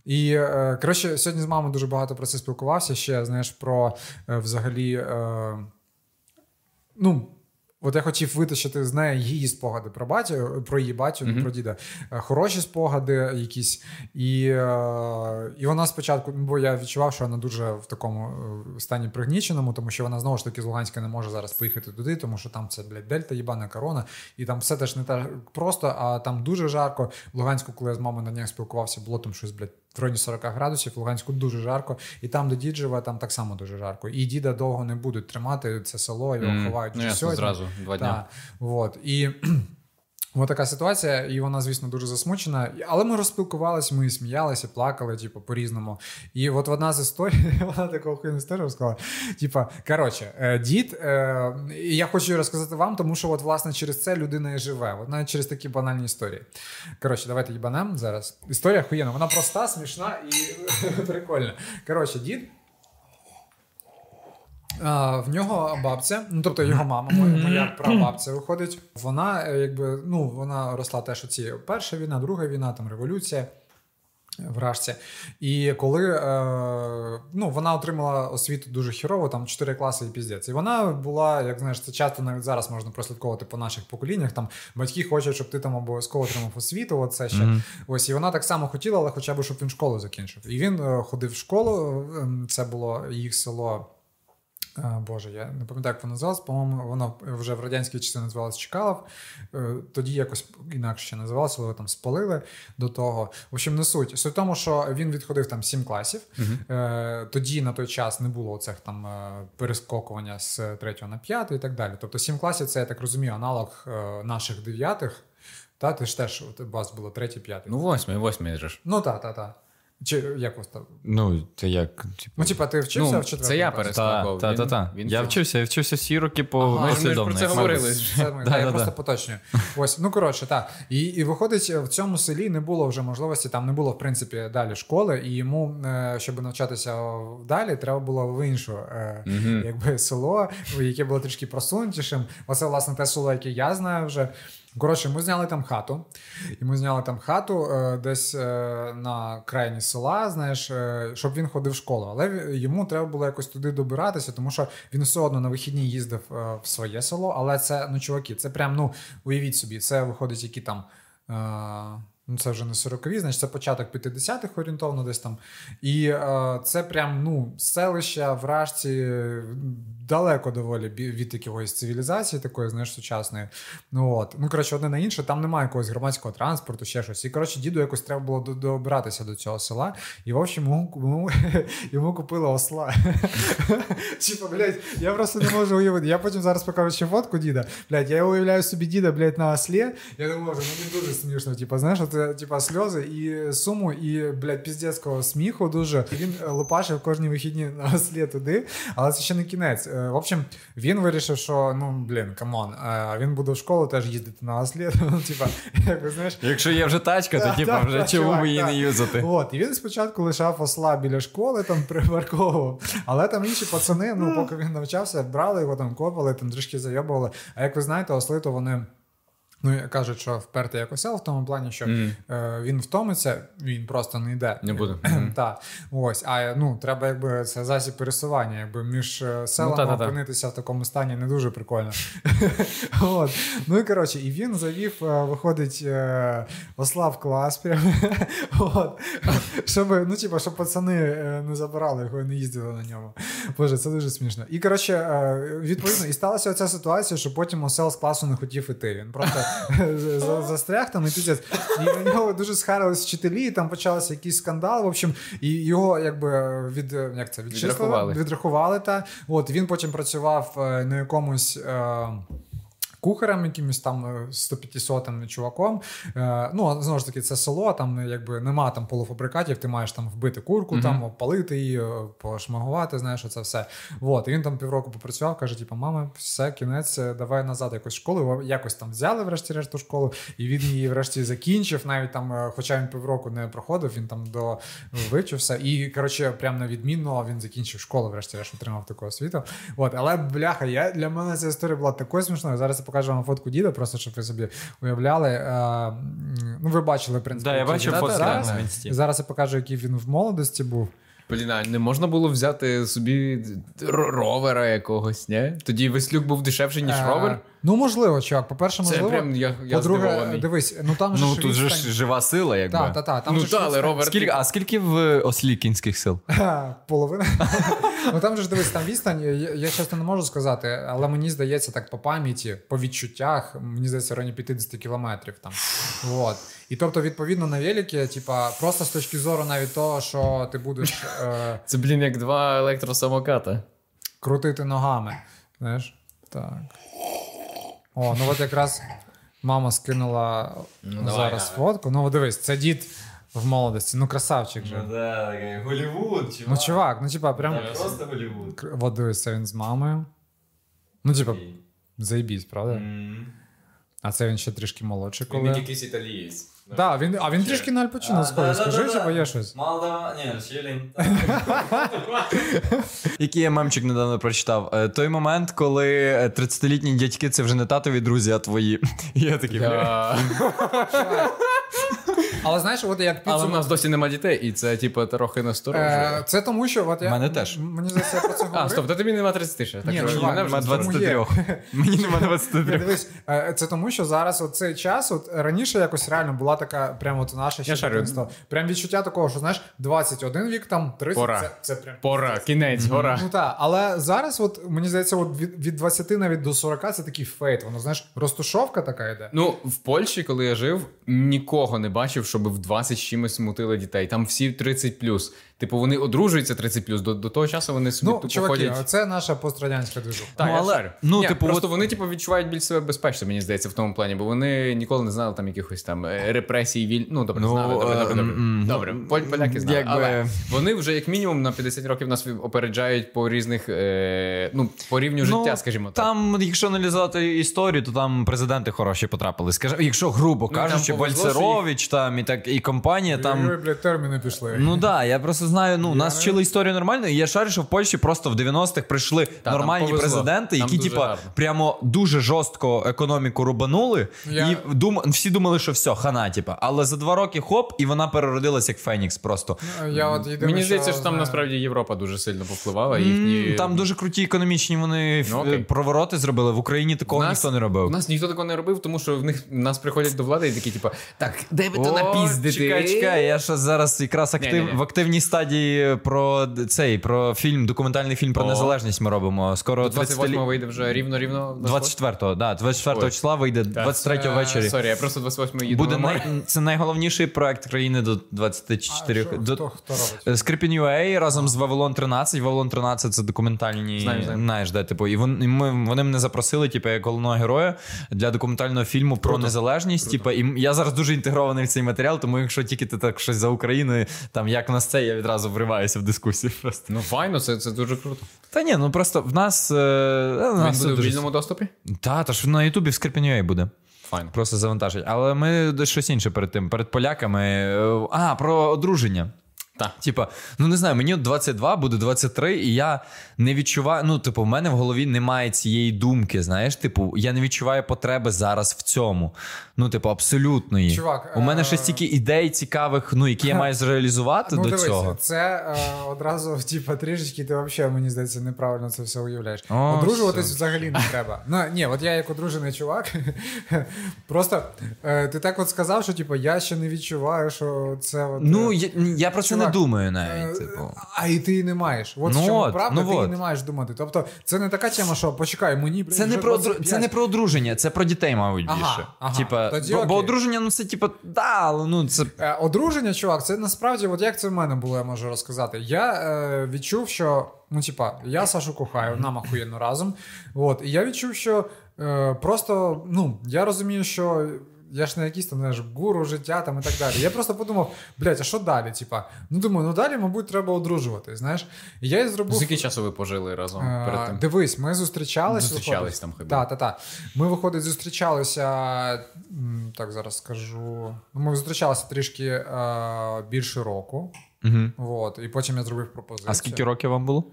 І е, коротше, сьогодні з мамою дуже багато про це спілкувався. Ще знаєш про е, взагалі. Е, ну. От я хотів витащити з неї її спогади про батю, про її батю, не Мгм. про діда. Е, Хороші спогади якісь. І, е, і вона спочатку, ну, бо я відчував, що вона дуже в такому е, стані пригніченому, тому що вона знову ж таки з Луганська не може зараз поїхати туди, тому що там це, блядь, дельта, їбана корона, і там все теж не так просто, а там дуже жарко. В Луганську, коли я з мамою на днях спілкувався, було там щось, блядь, в районі 40 градусів, в Луганську дуже жарко, і там, де дід живе, там так само дуже жарко. І діда довго не будуть тримати це село, його mm, ховають Ну, вже ясно, сьогодні. зразу, два дня. Так, от. І Ось така ситуація, і вона, звісно, дуже засмучена. Але ми розпілкувалися, ми сміялися, плакали, типу, по-різному. І от одна з історій, вона такого хуйну історію розказала. Типа, коротше, е, дід, е, і я хочу розказати вам, тому що, от, власне, через це людина і живе. От навіть через такі банальні історії. Коротше, давайте їбанем зараз. Історія хуєна. Вона проста, смішна і прикольна. Коротше, дід. А, в нього бабця, ну тобто його мама, моя, моя прабабця виходить. Вона е, якби ну вона росла теж оці перша війна, друга війна, там революція. В Рашці. І коли е, ну, вона отримала освіту дуже хірово, там 4 класи і піздець. І вона була, як знаєш, це часто навіть зараз можна прослідковувати по наших поколіннях. Там батьки хочуть, щоб ти там обов'язково отримав освіту. Оце ще. Мгм. Ось і вона так само хотіла, але хоча б щоб він школу закінчив. І він е, ходив в школу. ем, Це було їх село. Е, Боже, я не пам'ятаю, як воно називалось. По-моєму, воно вже в радянській частині називалось Чкалов. Е, Тоді якось інакше називалося, але там спалили до того. В общем, не суть. Суть в тому, що він відходив там сім класів. Е, Тоді на той час не було цих там е, перескокування з третього на п'ятий і так далі. Тобто сім класів це, я так розумію, аналог наших дев'ятих. Та ти ж теж у вас було третій, п'ятий. Ну, восьмий, восьмий ж. Ну так, так, так. Чи як вас там? Ну, це як. Типу... Ну, типа, ти вчився Ну, в четвертому це я класі? перес- Та, та, Він- та, та. він Я вчився, я вчився всі роки по Ага, ми ж про це говорили. Це ми, Да, я да, просто да. поточнюю. Ось, ну коротше, так. І, і виходить, в цьому селі не було вже можливості, там не було, в принципі, далі школи, і йому, е, щоб навчатися далі, треба було в іншу е, якби село, яке було трішки просунутішим. Оце, власне, те село, яке я знаю вже. Коротше, ми зняли там хату. І ми зняли там хату е, десь е, на крайні села, знаєш, е, щоб він ходив в школу. Але йому треба було якось туди добиратися, тому що він все одно на вихідні їздив в своє село. Але це, ну, чуваки, це прям, ну, уявіть собі, це виходить, які там. Ну, це вже не 40-ві, значить це початок 50-х орієнтовно десь там. І е, це прям ну, селище в Рашці далеко доволі від якоїсь цивілізації, такої, знаєш, сучасної. Ну от. Ну, коротше, одне на інше, там немає якогось громадського транспорту, ще щось. І коротше, діду якось треба було до- добиратися до цього села. І, в общем, йому, йому купили осла. Типа, блядь, я просто не можу уявити. Я потім зараз покажу ще фотку діда. Блядь, я уявляю собі діда, блядь, на ослі. Я не можу, мені дуже смішно. Типа, знаєш, от це типа сльози і суму, і блядь, піздецького сміху дуже. І він е, лупашив кожні вихідні на ослі туди, але це ще не кінець. Е, В общем, він вирішив, що ну блін, come on, е, він буде в школу теж їздити на ослі. Ну, типа, як ви знаєш. Якщо є вже тачка, то типа вже чому би її не юзати? От, і він спочатку лишав осла біля школи, там припарковував. Але там інші пацани, ну поки він навчався, брали його там копали, там трішки зайобували. А як ви знаєте, осли, то вони. Ну, кажуть, що вперти як осел в тому плані, що Мгм. е, він втомиться, він просто не йде. Не буде. Так, ось. А ну треба, якби це засіб пересування, якби між е, селами та-та-та. опинитися в такому стані не дуже прикольно. От. Ну і коротше, і він завів, е, виходить, е, осла в клас прям. От. Щоб, ну, типа, щоб пацани е, не забирали його і не їздили на ньому. Боже, це дуже смішно. І коротше, відповідно, і сталася оця ситуація, що потім осел з класу не хотів іти. Він просто застряг там і піздець. І на нього дуже схарились вчителі, і там почався якийсь скандал. В общем, і його якби від як це відчислили, Відрахували. відрахували. Та от він потім працював е, на якомусь. Е, Кухарем, якимось там е, 150-м чуваком. Е, ну, знову ж таки, це село, там якби нема там полуфабрикатів, ти маєш там вбити курку, Мгм. там опалити її, е, пошмагувати, знаєш, це все. От, і він там півроку попрацював, каже: типу, мама, все, кінець, е, давай назад якось в школу. Якось там взяли врешті-решт ту школу, і він її врешті закінчив. Навіть там, е, хоча він півроку не проходив, він там до вивчився. І коротше, прям на відмінно він закінчив школу, врешті-решт отримав таку освіту. От, але бляха, я для мене ця історія була такою смішною. Зараз я покажу вам фотку діда, просто щоб ви собі уявляли. Е, ну, ви бачили, в принципі. Да, я бачив фотки зараз. на інсті. Зараз я покажу, який він в молодості був. Блін, а не можна було взяти собі ровера якогось, ні? Тоді Веслюк був дешевший, ніж Е, ровер. Ну, можливо, чувак. По-перше, Це можливо. прям я, я По-друге, дивись, ну там же Ну тут же відстань- ж жива сила, якби. Та, та, та, там Ну же та, але ровер Скільки, а скільки в ослі кінських сил? Половина. ну там же ж дивись, там відстань. Я, я чесно не можу сказати, але мені здається, так по пам'яті, по відчуттях, мені здається, районі 50 кілометрів там. От. І тобто, відповідно, на великі, типа, просто з точки зору навіть того, що ти будеш е, Це, блін, як два електросамоката. крутити ногами. Знаєш? Так. О, ну от якраз мама скинула ну, зараз давай. фотку. Ну, дивись, це дід в молодості. Ну, красавчик же. Ну, да, Голівуд, чувак. Ну, чувак, ну типа, прям. Просто Голівуд. От дивись, це він з мамою. Ну, типа, заєбісь, правда? А це він ще трішки молодший, Він коли. якийсь італієць. Да, він, а він трішки на Альпачино схожий. Скажи, бо є щось. Мало, ні, ще. Який я мемчик недавно прочитав. Е, Той момент, коли е, 30-літні дядьки це вже не татові друзі, а твої. І Я такий. Але знаєш, от як Але в нас досі нема дітей, і це, типу, трохи Е, насторожує. Це тому, що от я. Мене теж. Мені здається, я про це говорив. А, стоп, та тобі нема 30 ще. Так, Ні, що мене вже Нема 23. Мені нема Ні, 23. Дивись, е, це тому, що зараз от цей час, от раніше якось реально була така, прямо от наша ще Я шарю. дитинство. Прям відчуття такого, що знаєш, 21 вік, там 30, Пора. Це, це прям. Пора, кінець, гора. Ну так, але зараз, от мені здається, от від, від 20 навіть до 40 це такий фейт. Воно знаєш, розтушовка така йде. Ну, в Польщі, коли я жив, нікого не бачив, щоб в 20 з чимось мутили дітей. Там всі 30 Типу, вони одружуються 30 до, до того часу вони собі Ну, тупо чуваки, ходять. це наша пострадянська движуха. Так, Ну, але- ну, Ні, типу, просто от- вони, типу, відчувають більш себе безпечно, мені здається, в тому плані, бо вони ніколи не знали там якихось там е, репресій, віль... Ну, добре, Ну, знали, добре, е, добре, добре. добре. ну, поляки знали. якби- Але вони вже як мінімум на 50 років нас опереджають по різних, е... ну, по рівню життя, скажімо так. Там, якщо аналізувати історію, то там президенти хороші потрапили. Скажімо, якщо грубо Ну, там кажучи, повезло, Бальцерович там і так і компанія там. Терміни пішли. Ну да, я просто знаю. Ну, нас не- вчили історію нормально, і я шарю, що в Польщі просто в 90-х прийшли там нормальні президенти, Там які, дуже типа, гарно. прямо дуже жорстко економіку рубанули, Я- і дум... всі думали, що все, хана, типа. Але за два роки хоп, і вона переродилась як Фенікс просто. Я от єдине, Мені здається, що там знаю. насправді Європа дуже сильно повпливала. Їхні... Там дуже круті економічні вони Ну, е, провороти зробили. В Україні такого нас- ніхто не робив. У нас ніхто такого не робив, тому що в них нас приходять до влади і такі, типу, так, де ви то напіздити? Чекай, чекай, я ще зараз якраз актив, Ні-ні-ні. в активній стадії стадії про цей про фільм, документальний фільм про О. незалежність. Ми робимо. Скоро 28 30 вийде вже рівно рівно. 24-го, да, 24 Ой. числа вийде 23 Е, ввечері. Сорі, я просто 28 їду. Буде на най... це найголовніший проект країни до 24. А, що, до... хто, хто робить? Скрипін UA разом з Вавилон 13. Вавилон 13 це документальні. Знаю, знаю. Знаєш, де типу, і вон- і ми, вони мене запросили, типу, як головного героя для документального фільму про незалежність. Типу, і я зараз дуже інтегрований в цей матеріал, тому якщо тільки ти так щось за Україною, там як в нас це, я відразу вриваюся в дискусію. Просто Ну файно, це, це дуже круто. та ні, ну просто в нас. Е... в Він нас буде в вільному доступі? Та, то ж на Ютубі в Скрипін буде. Файно. Просто завантажить. Але ми щось інше перед тим, перед поляками. е, А, про одруження. Так. Типа, ну не знаю, мені от 22, буде 23, і я не відчуваю. Ну, типу, в мене в голові немає цієї думки. Знаєш, типу, я не відчуваю потреби зараз в цьому. Ну, типу, абсолютної. Чувак, у мене е, ще стільки ідей цікавих, ну, які я маю зреалізувати Ну, до дивись, цього. це е, одразу, типа, трішечки, ти взагалі, мені здається, неправильно це все уявляєш. О, Одружуватись все. взагалі не треба. Ну, ні, от я як одружений чувак, просто е, ти так от сказав, що типу, я ще не відчуваю, що це от. Ну, е, я, я про це не думаю е, навіть. Типу. А і ти не маєш. От Ну в чому от, правда, ну ти от. не маєш думати. Тобто, це не така тема, що почекай, мені блін, Це не про 25. це не про одруження, це про дітей, мабуть, Ага, більше. ага. Типа, Тоді бо, бо одруження, ну це типа, да, але ну це. Е, Одруження, чувак, це насправді, от як це в мене було, я можу розказати. Я е, відчув, що ну, типа, я Сашу кохаю, нам ахуєнно разом. От, і я відчув, що е, просто ну, я розумію, що. Я ж не якийсь там знаєш, гуру життя там і так далі. Я просто подумав, блядь, а що далі? Типа, ну думаю, ну далі, мабуть, треба одружувати. Знаєш, і я і зробив. Скільки часу ви пожили разом перед Е, тим? Дивись, ми зустрічалися. Зустрічались там хіба? Так, так, так. Ми, виходить, зустрічалися. Так, зараз скажу. Ну, Ми зустрічалися трішки е, більше року. Угу. От, і потім я зробив пропозицію. А скільки років вам було?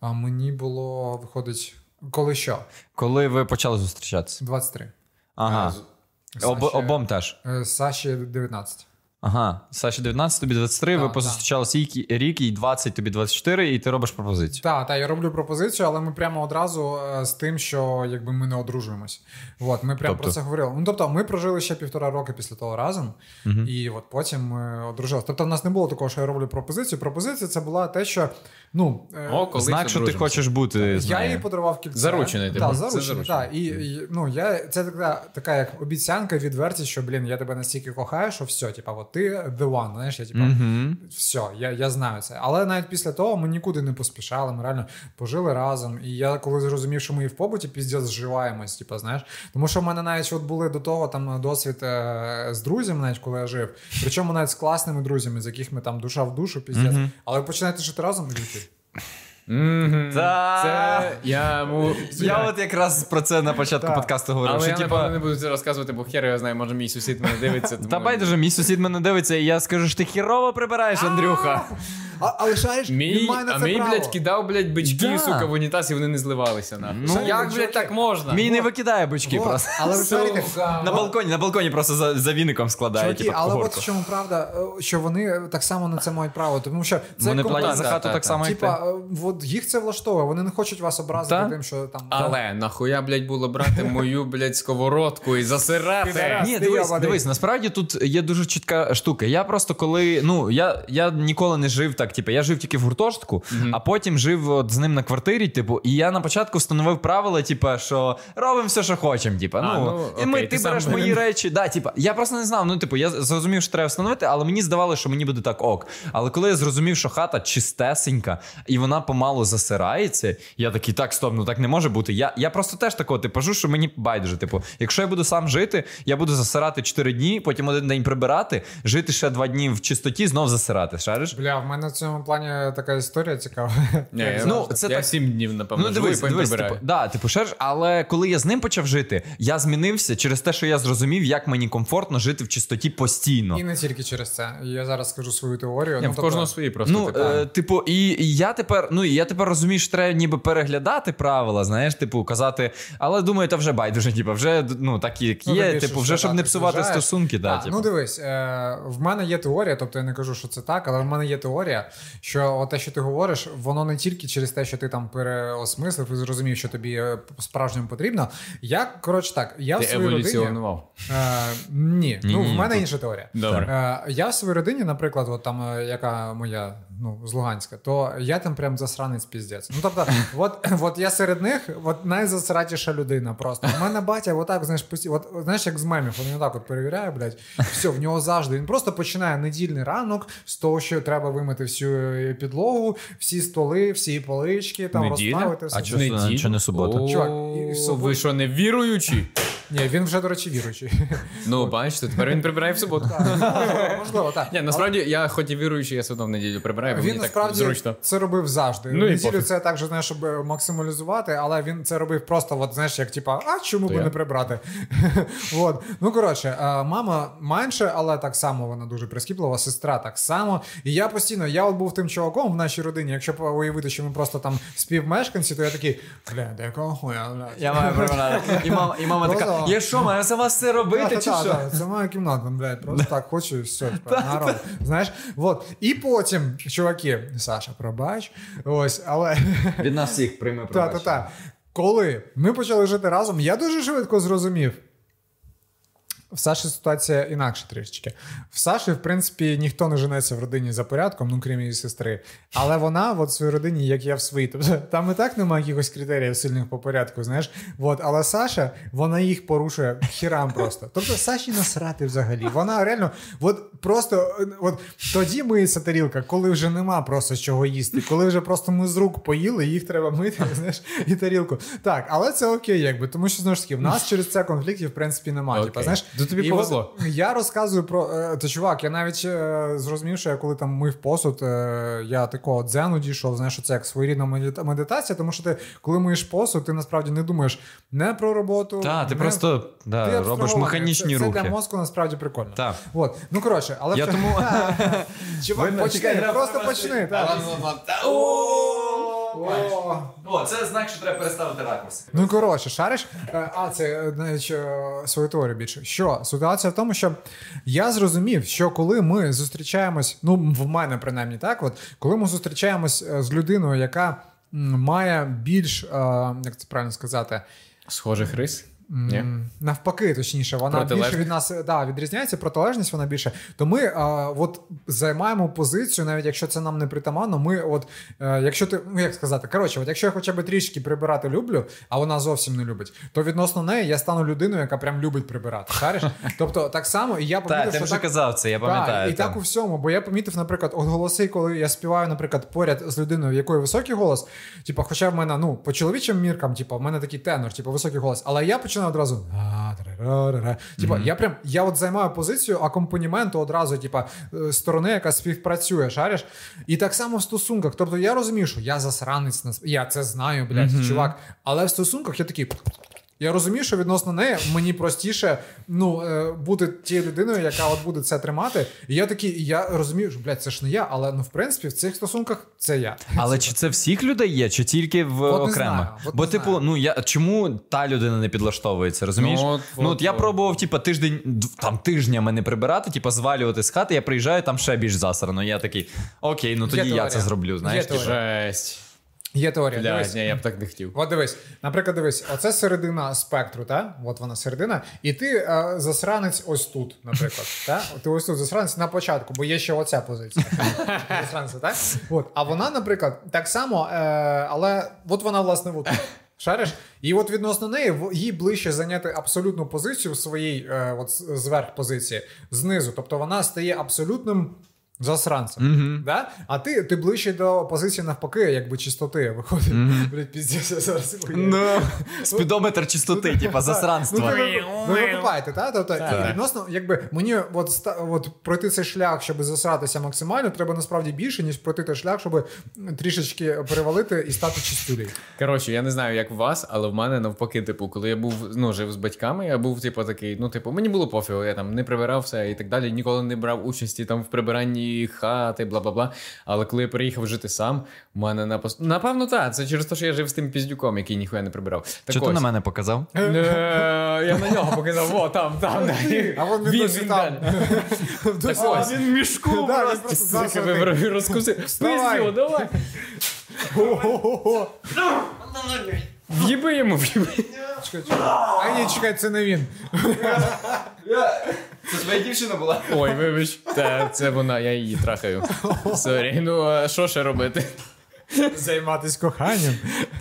А мені було, виходить, коли що? Коли ви почали зустрічатися? 23. Ага. Об, Саші- обом теж. Е, Саші 19. Ага. Саші 19, тобі 23, ви Так, позустрічалися рік, рік, їй 20, тобі 24, і ти робиш пропозицію. Так, так, я роблю пропозицію, але ми прямо одразу е, з тим, що якби ми не одружуємось. От, ми прямо Тобто? про це говорили. Ну тобто, ми прожили ще півтора роки після того разом, і от потім ми одружилися. Тобто, в нас не було такого, що я роблю пропозицію. Пропозиція це була те, що ну е, О, колись Знак, що ти одружимося. хочеш бути. з Я нею. їй подарував кільце. Заручений, типу. Так, Це заручений, заручений. так. І, і, ну, я, це така, така як обіцянка, відвертість, що, блін, я тебе настільки кохаю, що все, типа, от ти the one, знаєш, я типа, Мгм. все, я, я знаю це. Але навіть після того ми нікуди не поспішали, ми реально пожили разом. І я коли зрозумів, що ми і в побуті піздець зживаємось, типа, знаєш. Тому що в мене навіть от були до того там досвід е, з друзями, навіть коли я жив. Причому навіть з класними друзями, з яких ми там душа в душу, піздець. Але ви починаєте жити разом і Та. Це я му... Я от якраз про це на початку подкасту говорив. Але що, я типа, не буду це розказувати, бо хер я знаю, може мій сусід мене дивиться. Та байдуже, мій сусід мене дивиться, і я скажу, що ти хірово прибираєш, Андрюха. А, але шариш, Мій, він має на а мій, право. блядь, кидав, блядь, бички, Да. сука, в унітаз, і вони не зливалися. нахуй. Ну, як, чуваки, блядь, так можна? Мій не викидає бички Вот. просто. Але ви шарите, На балконі, на балконі просто за, за віником складає, Чуваки, типу, але от в чому правда, е, що вони так само на це мають право, тому що це Вони компанія- платять за хату та, так та. само, як ти. Типа, е, от їх це влаштовує, вони не хочуть вас образити Та? тим, що там. Але нахуя, блядь, було брати мою, блядь, сковородку і засирати? Ні, ти дивись, йобаний. дивись, насправді тут є дуже чітка штука. Я просто коли. Ну, я, я ніколи не жив так, типу, я жив тільки в гуртожитку, а потім жив от з ним на квартирі, типу, і я на початку встановив правила, типу, що робимо все, що хочемо. Типу, А, ну, ну, і ми, окей, ти, ти сам- береш мої речі. Да, типу, я просто не знав. Ну, типу, я зрозумів, що треба встановити, але мені здавалося, що мені буде так ок. Але коли я зрозумів, що хата чистесенька, і вона помалу засирається, я такий, так, стоп, ну так не може бути. Я, я просто теж такого типажу, що мені байдуже. Типу, якщо я буду сам жити, я буду засирати 4 дні, потім один день прибирати, жити ще 2 дні в чистоті, знов засирати. Шариш? Бля, в мене цьому плані така історія цікава. Ні, я, Ну, ну, це я так- сім днів, напевно, Ну, живу дивись, і дивись, типу, да, типу, шариш, але коли я з ним почав жити, я змінився через те, що я зрозумів, як мені комфортно жити в чистоті постійно. І не тільки через це. Я зараз скажу свою теорію. Ні, ну, в тобто- кожного свої просто. Ну, типу. е, типу, і, і я тепер, ну і я тепер розумію, що треба ніби переглядати правила, знаєш, типу, казати, але думаю, та вже байдуже, типу, вже ну так як Ну, є, більше, типу, вже щоб не псувати стосунки, да, А, типу. Ну дивись, е, в мене є теорія, тобто я не кажу, що це так, але в мене є теорія, що те, що ти говориш, воно не тільки через те, що ти там переосмислив і зрозумів, що тобі е, по-справжньому потрібно. Я, коротше так, я в своїй родині. Е, ні, ну Ні-ні, в мене ні. інша теорія. Добре. Е, я в своїй родині, наприклад, от там, е, яка моя ну, з Луганська, то я там прям засранець піздець. Ну тобто, от, от я серед них от найзасратіша людина просто. У мене батя, отак, знаєш, пості... от, знаєш, як з мемів, він отак от перевіряє, блядь, все, в нього завжди. Він просто починає недільний ранок з того, що треба вимити всю підлогу, всі столи, всі полички, там Неділя? розставити все. А чого не субота? Чувак, і ви що, не віруючі? Ні, він вже, до речі, віруючий. Ну, бачите, тепер він прибирає в суботу. Можливо, так. Ні, насправді я хоч і віруючий, я все одно в неділю прибираю, бо Він мені так насправді зручно. це робив завжди. Ну Неділю це так же, знаєш, щоб максималізувати, але він це робив просто, от, знаєш, як типа, а чому То би я? не прибрати? от. Ну коротше, е, мама менше, але так само вона дуже прискіплива, сестра так само. І я постійно, я от був тим чуваком в нашій родині. Якщо уявити, що ми просто там співмешканці, то я такий, бля, де хуя, бля. Я маю прибирати. І мама, і мама така: я що, маю за вас це робити? Чи що? Це моя кімната, блядь, просто так хочу і все. народ. Знаєш, от. І потім, чуваки, Саша, пробач, ось, але. Від нас всіх прийме Та-та-та. Коли ми почали жити разом, я дуже швидко зрозумів. В Саші ситуація інакша трішечки. В Саші, в принципі, ніхто не женеться в родині за порядком, ну крім її сестри. Але вона от в своїй родині, як я в своїй. Тобто там і так немає якихось критеріїв сильних по порядку, знаєш. От, але Саша, вона їх порушує хірам просто. Тобто Саші насрати взагалі. Вона реально, от просто от тоді миється тарілка, коли вже нема просто чого їсти, коли вже просто ми з рук поїли, їх треба мити, знаєш, і тарілку. Так, але це окей, якби, тому що знову ж таки, в нас через це конфліктів, в принципі, немає. Типа, знаєш, То тобі і повезло. от Я розказую про е, то, чувак. Я навіть е, зрозумів, що я коли там мив посуд, е, я такого дзену дійшов. Знаєш, що це як своєрідна медитація, тому що ти, коли миєш посуд, ти насправді не думаєш не про роботу. Та, ти не- просто ти робиш механічні це, Це для мозку насправді прикольно. Так. От. Ну коротше, але Я тому- чувак, Видно, почни, чекай, просто почни. О. О, це знак, що треба переставити ракурс. Ну коротше, шариш. Е, А, це е, навіть е, свою теорію більше. Що ситуація в тому, що я зрозумів, що коли ми зустрічаємось, ну в мене принаймні так, от коли ми зустрічаємось з людиною, яка має більш, як це правильно сказати, Схожих рис? Ні. Навпаки, точніше, вона більше від нас да, відрізняється, протилежність вона більше. То ми а, от займаємо позицію, навіть якщо це нам не притаманно. Ми, от е, якщо ти, ну як сказати, коротше, от якщо я хоча б трішки прибирати люблю, а вона зовсім не любить, то відносно неї я стану людиною, яка прям любить прибирати. Шариш? Тобто так само, і я помітив, Так, ти вже так, казав це, я пам'ятаю. і так у всьому, бо я помітив, наприклад, от голоси, коли я співаю, наприклад, поряд з людиною, в якої високий голос, типу, хоча в мене, ну, по чоловічим міркам, типу, в мене такий тенор, типу, високий голос, але я починаю одразу. Типу, я прям я от займаю позицію акомпаніменту одразу, типу, е, сторони, яка співпрацює, шариш. І так само в стосунках. Тобто я розумію, що я засранець, я це знаю, блядь, чувак. Але в стосунках я такий. Я розумію, що відносно неї мені простіше ну, е, бути тією людиною, яка от буде це тримати. І я такий, я розумію, що блядь, це ж не я, але ну в принципі в цих стосунках це я. Але чи це всіх людей є, чи тільки в От не знаю, от Бо, не типу, знаю. ну я чому та людина не підлаштовується, розумієш? Ну, Ну, от, от, от, я пробував, типу, тиждень там тижнями не прибирати, типу, звалювати з хати, я приїжджаю, там ще більш засрано. Я такий, окей, ну тоді я теорія. це зроблю. Знаєш, Є типу. Жесть. Є теорія. Бля, дивись. ні, я б так не хотів. От дивись, наприклад, дивись, оце середина спектру, та? От вона середина, і ти е, засранець ось тут, наприклад. Та? Ти ось тут засранець на початку, бо є ще оця позиція. Засранця, так? От. А вона, наприклад, так само, е, але от вона, власне, от. Шариш? І от відносно неї їй ближче зайняти абсолютну позицію в своїй е, от, зверх позиції знизу. Тобто вона стає абсолютним засранцем. Да? А ти, ти ближче до позиції навпаки, якби чистоти виходить. Блядь, піздець, я зараз уявляю. Ну, спідометр чистоти, типу, Ну, ви, ви викупаєте? Тобто, і Так. відносно, якби мені от, от пройти цей шлях, щоб засратися максимально, треба насправді більше, ніж пройти той шлях, щоб трішечки перевалити і стати чистюлею. Коротше, я не знаю, як у вас, але в мене навпаки, типу, коли я був ну, жив з батьками, я був, типу, такий, ну, типу, мені було пофігу, я там не прибирав все і так далі, ніколи не брав участі там в прибиранні хати, бла бла бла. Але коли я приїхав жити сам, у мене напос... напевно, так. Це через те, що я жив з тим піздюком, який ніхуя не прибирав. Так Що ти на мене показав? Е, Я на нього показав, о, там, там. А він досі там. Він мішку. Розкусив. Пиздю, давай. В'їби йому, в'їби. Чекай, чекай. А ні, чекай, це не він. Це твоя дівчина була? Ой, вибач, та це вона, я її трахаю. Сорі. Ну а що ще робити? Займатися коханням.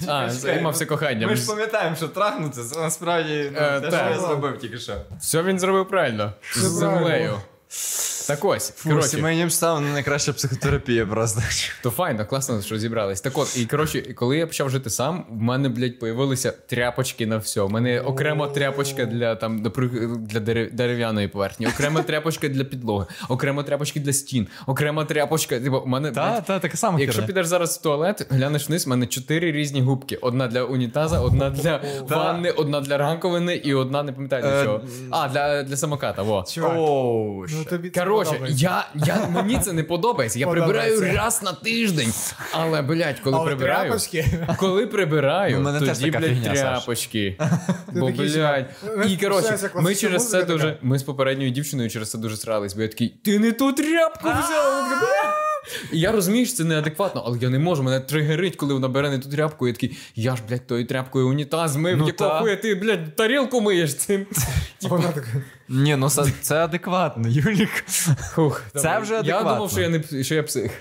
А, займався коханням. Ми ж пам'ятаємо, що трахнути це насправді ну, Е, те, що я зробив тільки що. Все він зробив правильно. З правильно. землею. Так ось, Фу, коротше, сімейні обставини найкраща психотерапія просто. то файно, класно, що зібрались. Так от, і коротше, коли я почав жити сам, в мене, блядь, появилися тряпочки на все. У мене окрема тряпочка для там для дерев'яної поверхні, окрема тряпочка для підлоги, окрема тряпочка для стін, окрема тряпочка. Типу, у мене Та, блядь, та, така сама Якщо підеш зараз в туалет, глянеш вниз, в мене чотири різні губки: одна для унітаза, одна для ванни, одна для ранковини і одна не пам'ятаю для Е, чого. А, для, для самоката. Во. Чувак, ну тобі Коротше, я, я, мені це не подобається. Я Подобається. прибираю раз на тиждень. Але, блядь, коли Але прибираю. тряпочки? Коли прибираю, У мене теж тоді, така блядь, фігня, Саш. тряпочки. Бо, такий, блядь. чувак, І коротше, починається ми класична через це музика дуже. така. Ми з попередньою дівчиною через це дуже срались, бо я такий, ти не ту тряпку «Бля!» І я розумію, що це неадекватно, але я не можу, мене тригерить, коли вона бере не ту тряпку. І я такий, я ж, блядь, тою тряпкою унітаз мив, Ну, якого та. хуя ти, блядь, тарілку миєш цим. Вона така. Ні, ну це, адекватно, Юлік. Хух, Це добре. вже Я думав, що я не що я псих.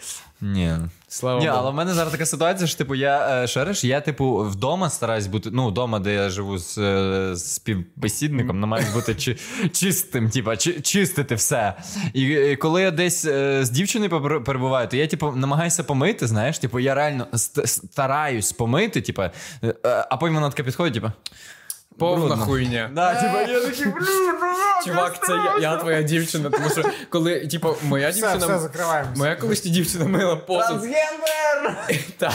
Ні. Слава Ні, Богу. але в мене зараз така ситуація, що типу, я е, я, типу, вдома стараюсь бути. Ну, вдома, де я живу з, е, з співбесідником, намагаюсь бути чи, чистим, типу, чи, чистити все. І, і коли я десь е, з дівчиною перебуваю, то я, типу, намагаюся помити, знаєш, типу, я реально стараюсь помити, типу, е, а потім вона така підходить, типу. Повна брудно. хуйня. Да, типа, я такий, блін, ну, Чувак, це я, я твоя дівчина, тому що коли, типу, моя Все, дівчина. все, закриваємося. Моя колишня дівчина мила посуд. Трансгендер! Та.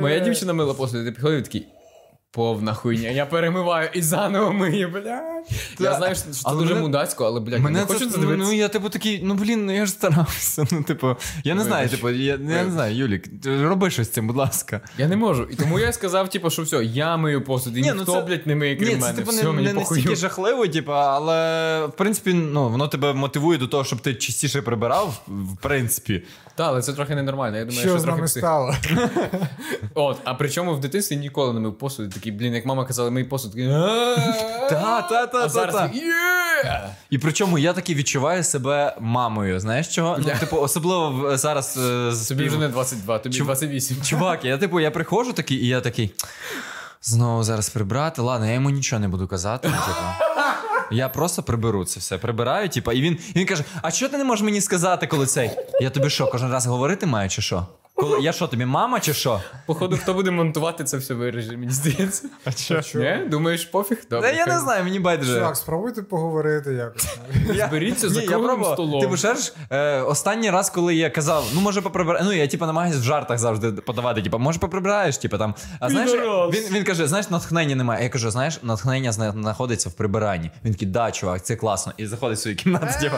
Моя дівчина мила посуд, і ти підходив такий. Повна хуйня. Я перемиваю і заново мию, блядь. Я знаю, що це Але дуже мене- мудацько, але, блядь, Мене не хочу це ну, дивитися. ну я типу такий, ну блін, ну я ж старався. Ну, типу, я не знаю, типу, я, я не знаю, Юлік, роби щось з цим, будь ласка. Я не можу. І тому я сказав, типу, що все, я мию посуд, і Ні, ну ніхто, це- блядь, не миє крім Ні, мене. це типу все, не, мені не настільки жахливо, типу, але в принципі, ну воно тебе мотивує до того, щоб ти частіше прибирав, в принципі. Та, але це трохи ненормально. Я думаю, Що що з нами стало? От, а причому в дитинстві ніколи не мив посуд. Такий, блін, як мама казала, мий посуд. Такий, Та, та, та, та, зараз та. такий, «Є!» І причому я таки відчуваю себе мамою. Знаєш чого? Ну, типу, особливо зараз е, з Тобі вже не 22, тобі 28. Чувак, я типу, я приходжу такий, і я такий. Знову зараз прибрати. Ладно, я йому нічого не буду казати. ну, Типу. Я просто приберу це все. Прибираю, типу, і він, і він каже: А що ти не можеш мені сказати, коли цей? Я тобі що, кожен раз говорити маю, чи що? Коли, я що, тобі мама, чи що? Походу, хто буде монтувати це все виріже, мені здається. А що? Ні? Думаєш, пофіг? Та Добре. я не знаю, мені байдуже. Чувак, спробуйте поговорити якось. Я- Зберіться за Ні, круглим пробував. столом. Типу, ще ж, е, останній раз, коли я казав, ну може поприбирай. Ну, я типу намагаюся в жартах завжди подавати. Типу, може поприбираєш, типу там. А знаєш, він, він каже: знаєш, натхнення немає. Я кажу, знаєш, натхнення знаходиться в прибиранні. Він такий, да, чувак, це класно. І заходить в свою кімнату, типу.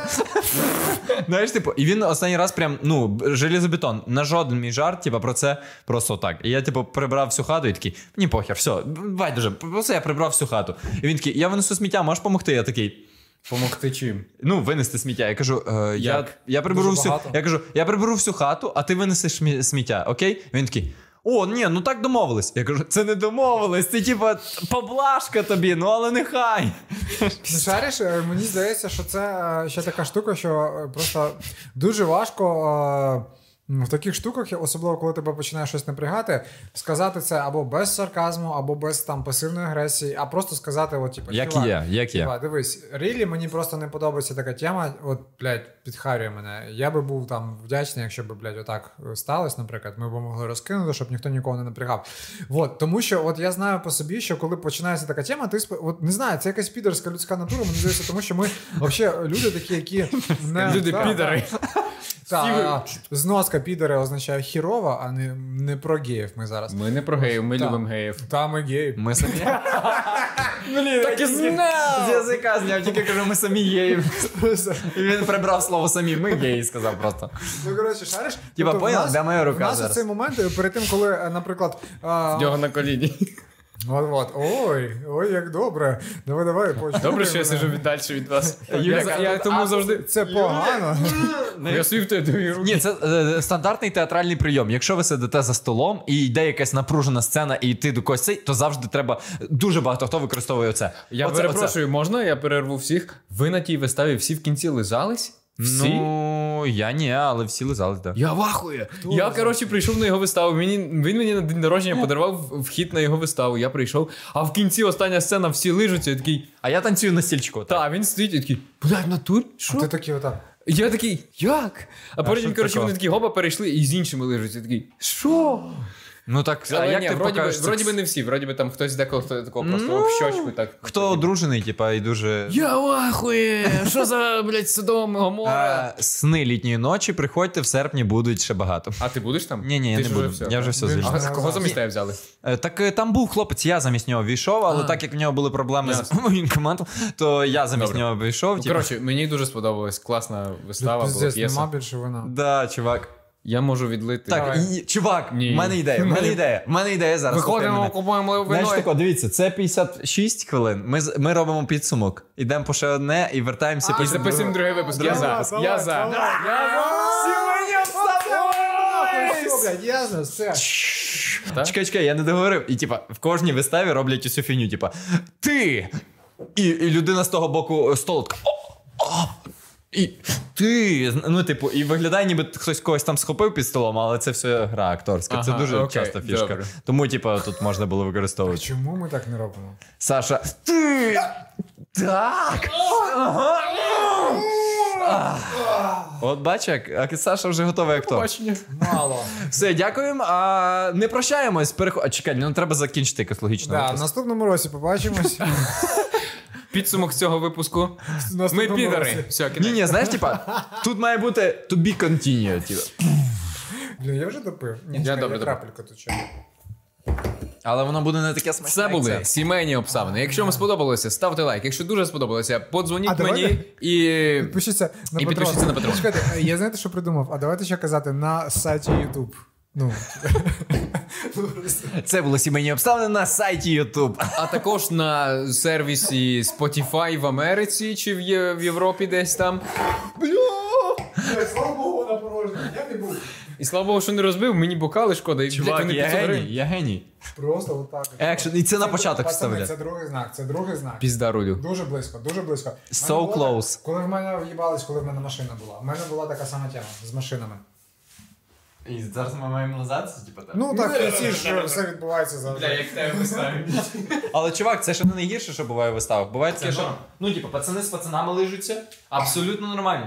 Знаєш, типу, і він останній раз прям, ну, железобетон. На жоден мій жарт, типу, про це просто так. І я, типу, прибрав всю хату і такий, ні, похер, все, байдуже, просто я прибрав всю хату. І він такий, я винесу сміття, можеш допомогти? Я такий. Помогти чим? Ну, винести сміття. Я кажу, е, я, я приберу Дуже всю. багато? Я кажу, я приберу всю хату, а ти винесеш сміття, окей? Він такий. О, ні, ну так домовились. Я кажу, це не домовились, це типа поблажка тобі, ну але нехай. Ти шариш, е, мені здається, що це е, ще така штука, що е, просто дуже важко. В таких штуках, особливо коли тебе починає щось напрягати, сказати це або без сарказму, або без там пасивної агресії, а просто сказати, от, типу, Як «Чувак, є, як є. Дивись, рілі мені просто не подобається така тема. От, блядь, підхарює мене. Я би був там вдячний, якщо б, блядь, отак сталося, наприклад, ми б могли розкинути, щоб ніхто нікого не напрягав. От, тому що от я знаю по собі, що коли починається така тема, ти сп- от не знаю, це якась підерська людська натура, мені здається, тому що ми взагалі люди такі, які не Люди та, підари. Та, зноска підери означає хірова, а не, не про геїв ми зараз. Ми не про геїв, ми любимо геїв. Та ми геї. Ми самі. Блін, Так і знав! З язика зняв, тільки кажу, ми самі геїв. І він прибрав слово самі. Ми геї, сказав просто. Ну, коротше, шариш? Типа, Тобто в понял, нас- де моя рука У нас у цей момент, е, перед тим, коли, е, наприклад, а, нього на коліні. От, от. Ой, ой, як добре. Давай, давай, почекай Добре, що я сижу від- далі від вас. Я, я тому завжди. Це погано. Я собі в тебе довіру. Ні, це е, стандартний театральний прийом. Якщо ви сидите за столом і йде якась напружена сцена, і ти до когось цей, то завжди треба. Дуже багато хто використовує це. Я Оце- перепрошую, можна я перерву всіх? Ви на тій виставі всі в кінці лизались? Всі? Ну, я ні, але всі лизались, так. Да. Я вахую. Я, коротше, прийшов на його виставу. Мені, він мені на день народження подарував вхід на його виставу. Я прийшов, а в кінці остання сцена всі лижуться. Я такий, А я танцюю на стільчику. та, він стоїть і такий, блядь, в натурі? Що? Ти такий отак. Я такий, як? А потім, коротше, вони такі гоба перейшли і з іншими лижуться. Я такий, що? Ну так, а як ні, ти вроді, би, покажеш вроді би не всі, вроді би там хтось деколи хто такого просто в щочку так. Хто одружений, типа, і дуже. Я вахує! Що за, блядь, Содом, Гомора? Сни літньої ночі, приходьте в серпні, будуть ще багато. А ти будеш там? Ні, ні, я не буду. вже Я вже все Він- А кого замість тебе взяли? Е, Так е, там був хлопець, я замість нього війшов, але так як в нього були проблеми з Ясно. воєнкоматом, то я замість нього вийшов. Ну, Типу. Коротше, мені дуже сподобалась класна вистава, була нема більше вина. Да, чувак. Я можу відлити. Так, і, чувак, в мене ідея, в мене ідея, в мене ідея зараз. Виходимо, мене. купуємо вино. Знаєш тако, дивіться, це 56 хвилин. Ми, ми робимо підсумок. Ідемо по ще одне і вертаємося І записуємо другий випуск. Я за. Я за. Все, блядь, ясно, все. Чекай, чекай, я не договорив. І типа в кожній виставі роблять цю фігню, типа ти! І, і людина з того боку столу така. «О, о, І ти. Ну, типу, і виглядає, ніби хтось когось там схопив під столом, але це все гра акторська. це дуже окей, часта фішка. добре. Тому, типу, тут можна було використовувати. А Чому ми так не робимо? Саша, ти! Так! Ага. От бач, як а Саша вже готовий актор. Бачення. Мало. Все, дякуємо. А, не прощаємось. Переход... А, чекай, ну треба закінчити якось логічно. Да, в наступному році побачимось. Підсумок цього випуску. Ми підари. Все, Ні, кінець. ні, знаєш, типа, тут має бути to be continued. Типа. Блін, я вже допив. Ні, Я чекай, добре допив. крапельку тут ще. Але воно буде не таке смачне. Це як були сімейні обставини. Якщо вам сподобалося, ставте лайк. Якщо дуже сподобалося, подзвоніть А давайте- мені і. Підпишіться на І Patreon. підпишіться на Patreon. Чекайте, я знаєте, що придумав? А давайте ще казати на сайті YouTube. Ну, Це було сімейні обставини на сайті YouTube. А також на сервісі Spotify в Америці чи в, Є- в Європі десь там. слава Богу, на порожньому. Я не був. І слава Богу, що не розбив, мені бокали шкода. І блядь, Чувак, вони я 500 гривень. геній, я геній. Просто отак. Екшн, і це на початок Пацани, вставляти. Це другий знак, це другий знак. Пізда рулю. Дуже близько, дуже близько. В so мене була- close. Коли в мене в'їбались, коли в мене машина була. У мене була така сама тема з машинами. І зараз ми маємо назад, типа так. Ну так, всі ж все відбувається завжди. як тебе виставить. Але чувак, це ще не найгірше, що буває в виставах. Буває таке, що ну, типу, пацани з пацанами лижуться. Абсолютно нормально.